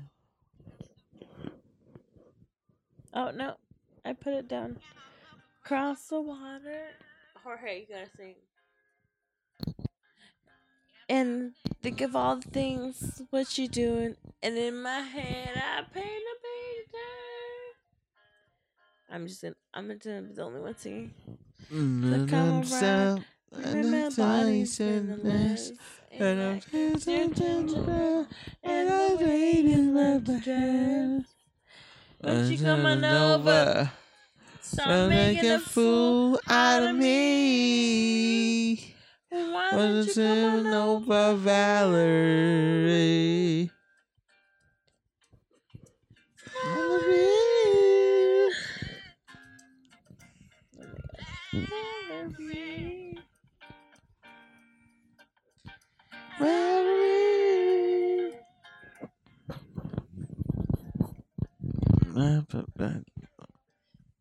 [SPEAKER 4] Oh no, I put it down. Cross the water. Jorge, you gotta sing. And think of all the things what you're doing, and in my head I paint a picture. I'm just gonna, I'm gonna be the only one singing.
[SPEAKER 1] Mm,
[SPEAKER 4] come around, And my body's in the mess, and I kiss your ginger, and I wait in love dress. When you coming over, start making a fool out of me. Why don't you come on over?
[SPEAKER 1] Valerie.
[SPEAKER 4] Valerie.
[SPEAKER 1] Valerie.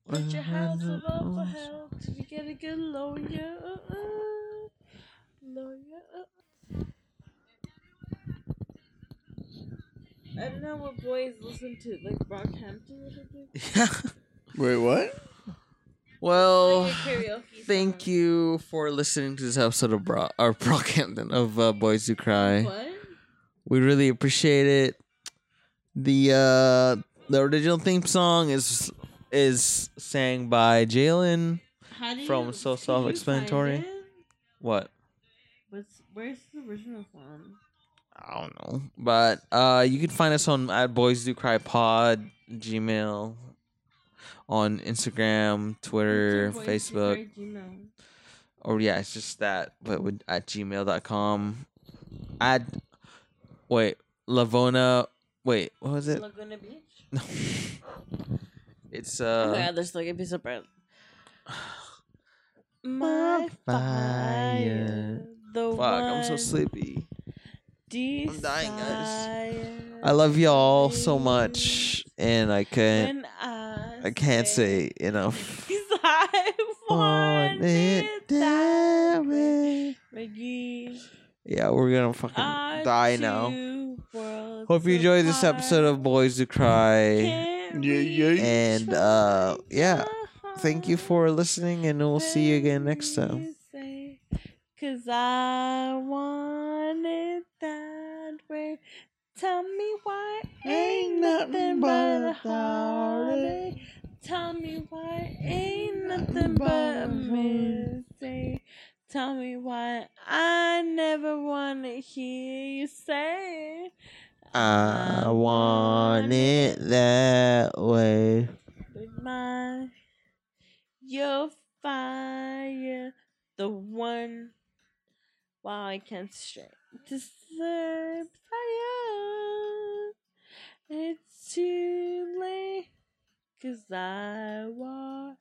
[SPEAKER 4] Put your hands up for help you get a good lawyer. Uh-uh. Lawyer. Uh-uh. I don't know what boys listen to, like Brockhampton or something.
[SPEAKER 1] Yeah.
[SPEAKER 3] Wait, what?
[SPEAKER 1] Well,
[SPEAKER 4] Like a karaoke
[SPEAKER 1] thank
[SPEAKER 4] song.
[SPEAKER 1] you for listening to this episode of Bro or Brockhampton of uh, Boys Who Cry.
[SPEAKER 4] What?
[SPEAKER 1] We really appreciate it. The uh the original theme song is is sang by Jalen. From So Self-Explanatory. What?
[SPEAKER 4] What's, where's the original from?
[SPEAKER 1] I don't know. But uh you can find us on at Boys Do Cry Pod, Gmail, on Instagram, Twitter,
[SPEAKER 4] What's your voice
[SPEAKER 1] Facebook.
[SPEAKER 4] secret Gmail?
[SPEAKER 1] Or yeah, it's just that, but with at gmail.com. At wait, Lavona wait, what was it?
[SPEAKER 4] Laguna Beach?
[SPEAKER 1] No. it's
[SPEAKER 4] oh my
[SPEAKER 1] uh
[SPEAKER 4] god, there's like a piece of bread.
[SPEAKER 1] My
[SPEAKER 4] My fire, the
[SPEAKER 1] fuck, I'm so
[SPEAKER 4] one
[SPEAKER 1] sleepy.
[SPEAKER 4] I'm
[SPEAKER 1] dying, guys. I love y'all so much and I can't
[SPEAKER 4] I,
[SPEAKER 1] I can't say enough.
[SPEAKER 4] I want it that way. Maggie,
[SPEAKER 1] Yeah, we're gonna fucking
[SPEAKER 4] our
[SPEAKER 1] die now. Hope you enjoyed this episode of Boys Who Cry.
[SPEAKER 3] Yeah, yeah.
[SPEAKER 1] And uh yeah, thank you for listening and we'll see you again next time.
[SPEAKER 4] Cause I want it that way. Tell me why ain't nothing but a heartache. Tell me why ain't nothing but a mistake. Tell me why I never wanna hear you say
[SPEAKER 1] I want it that way.
[SPEAKER 4] with my your fire, the one. Wow, I can't straight deserve fire. It's too late, cause I walk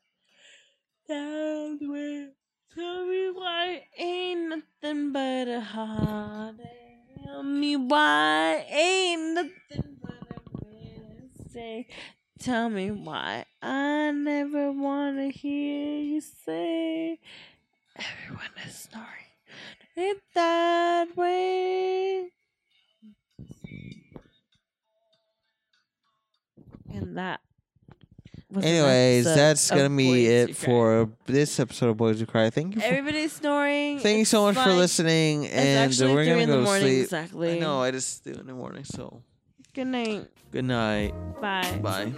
[SPEAKER 4] that way. Tell me why ain't nothing but a heartache. Tell me why ain't nothing but a mistake. Tell me why I never wanna hear you say everyone is snoring it that way. And that.
[SPEAKER 1] Anyways, that's gonna be it for this episode of Boys Who Cry. Thank you. For,
[SPEAKER 4] Everybody's snoring.
[SPEAKER 1] thank you so much for listening, and we're
[SPEAKER 4] three
[SPEAKER 1] gonna
[SPEAKER 4] in
[SPEAKER 1] go
[SPEAKER 4] the
[SPEAKER 1] to
[SPEAKER 4] morning
[SPEAKER 1] sleep.
[SPEAKER 4] exactly.
[SPEAKER 1] I know. I just do it in the morning. So
[SPEAKER 4] Good night.
[SPEAKER 1] good night.
[SPEAKER 4] Bye.
[SPEAKER 1] Bye.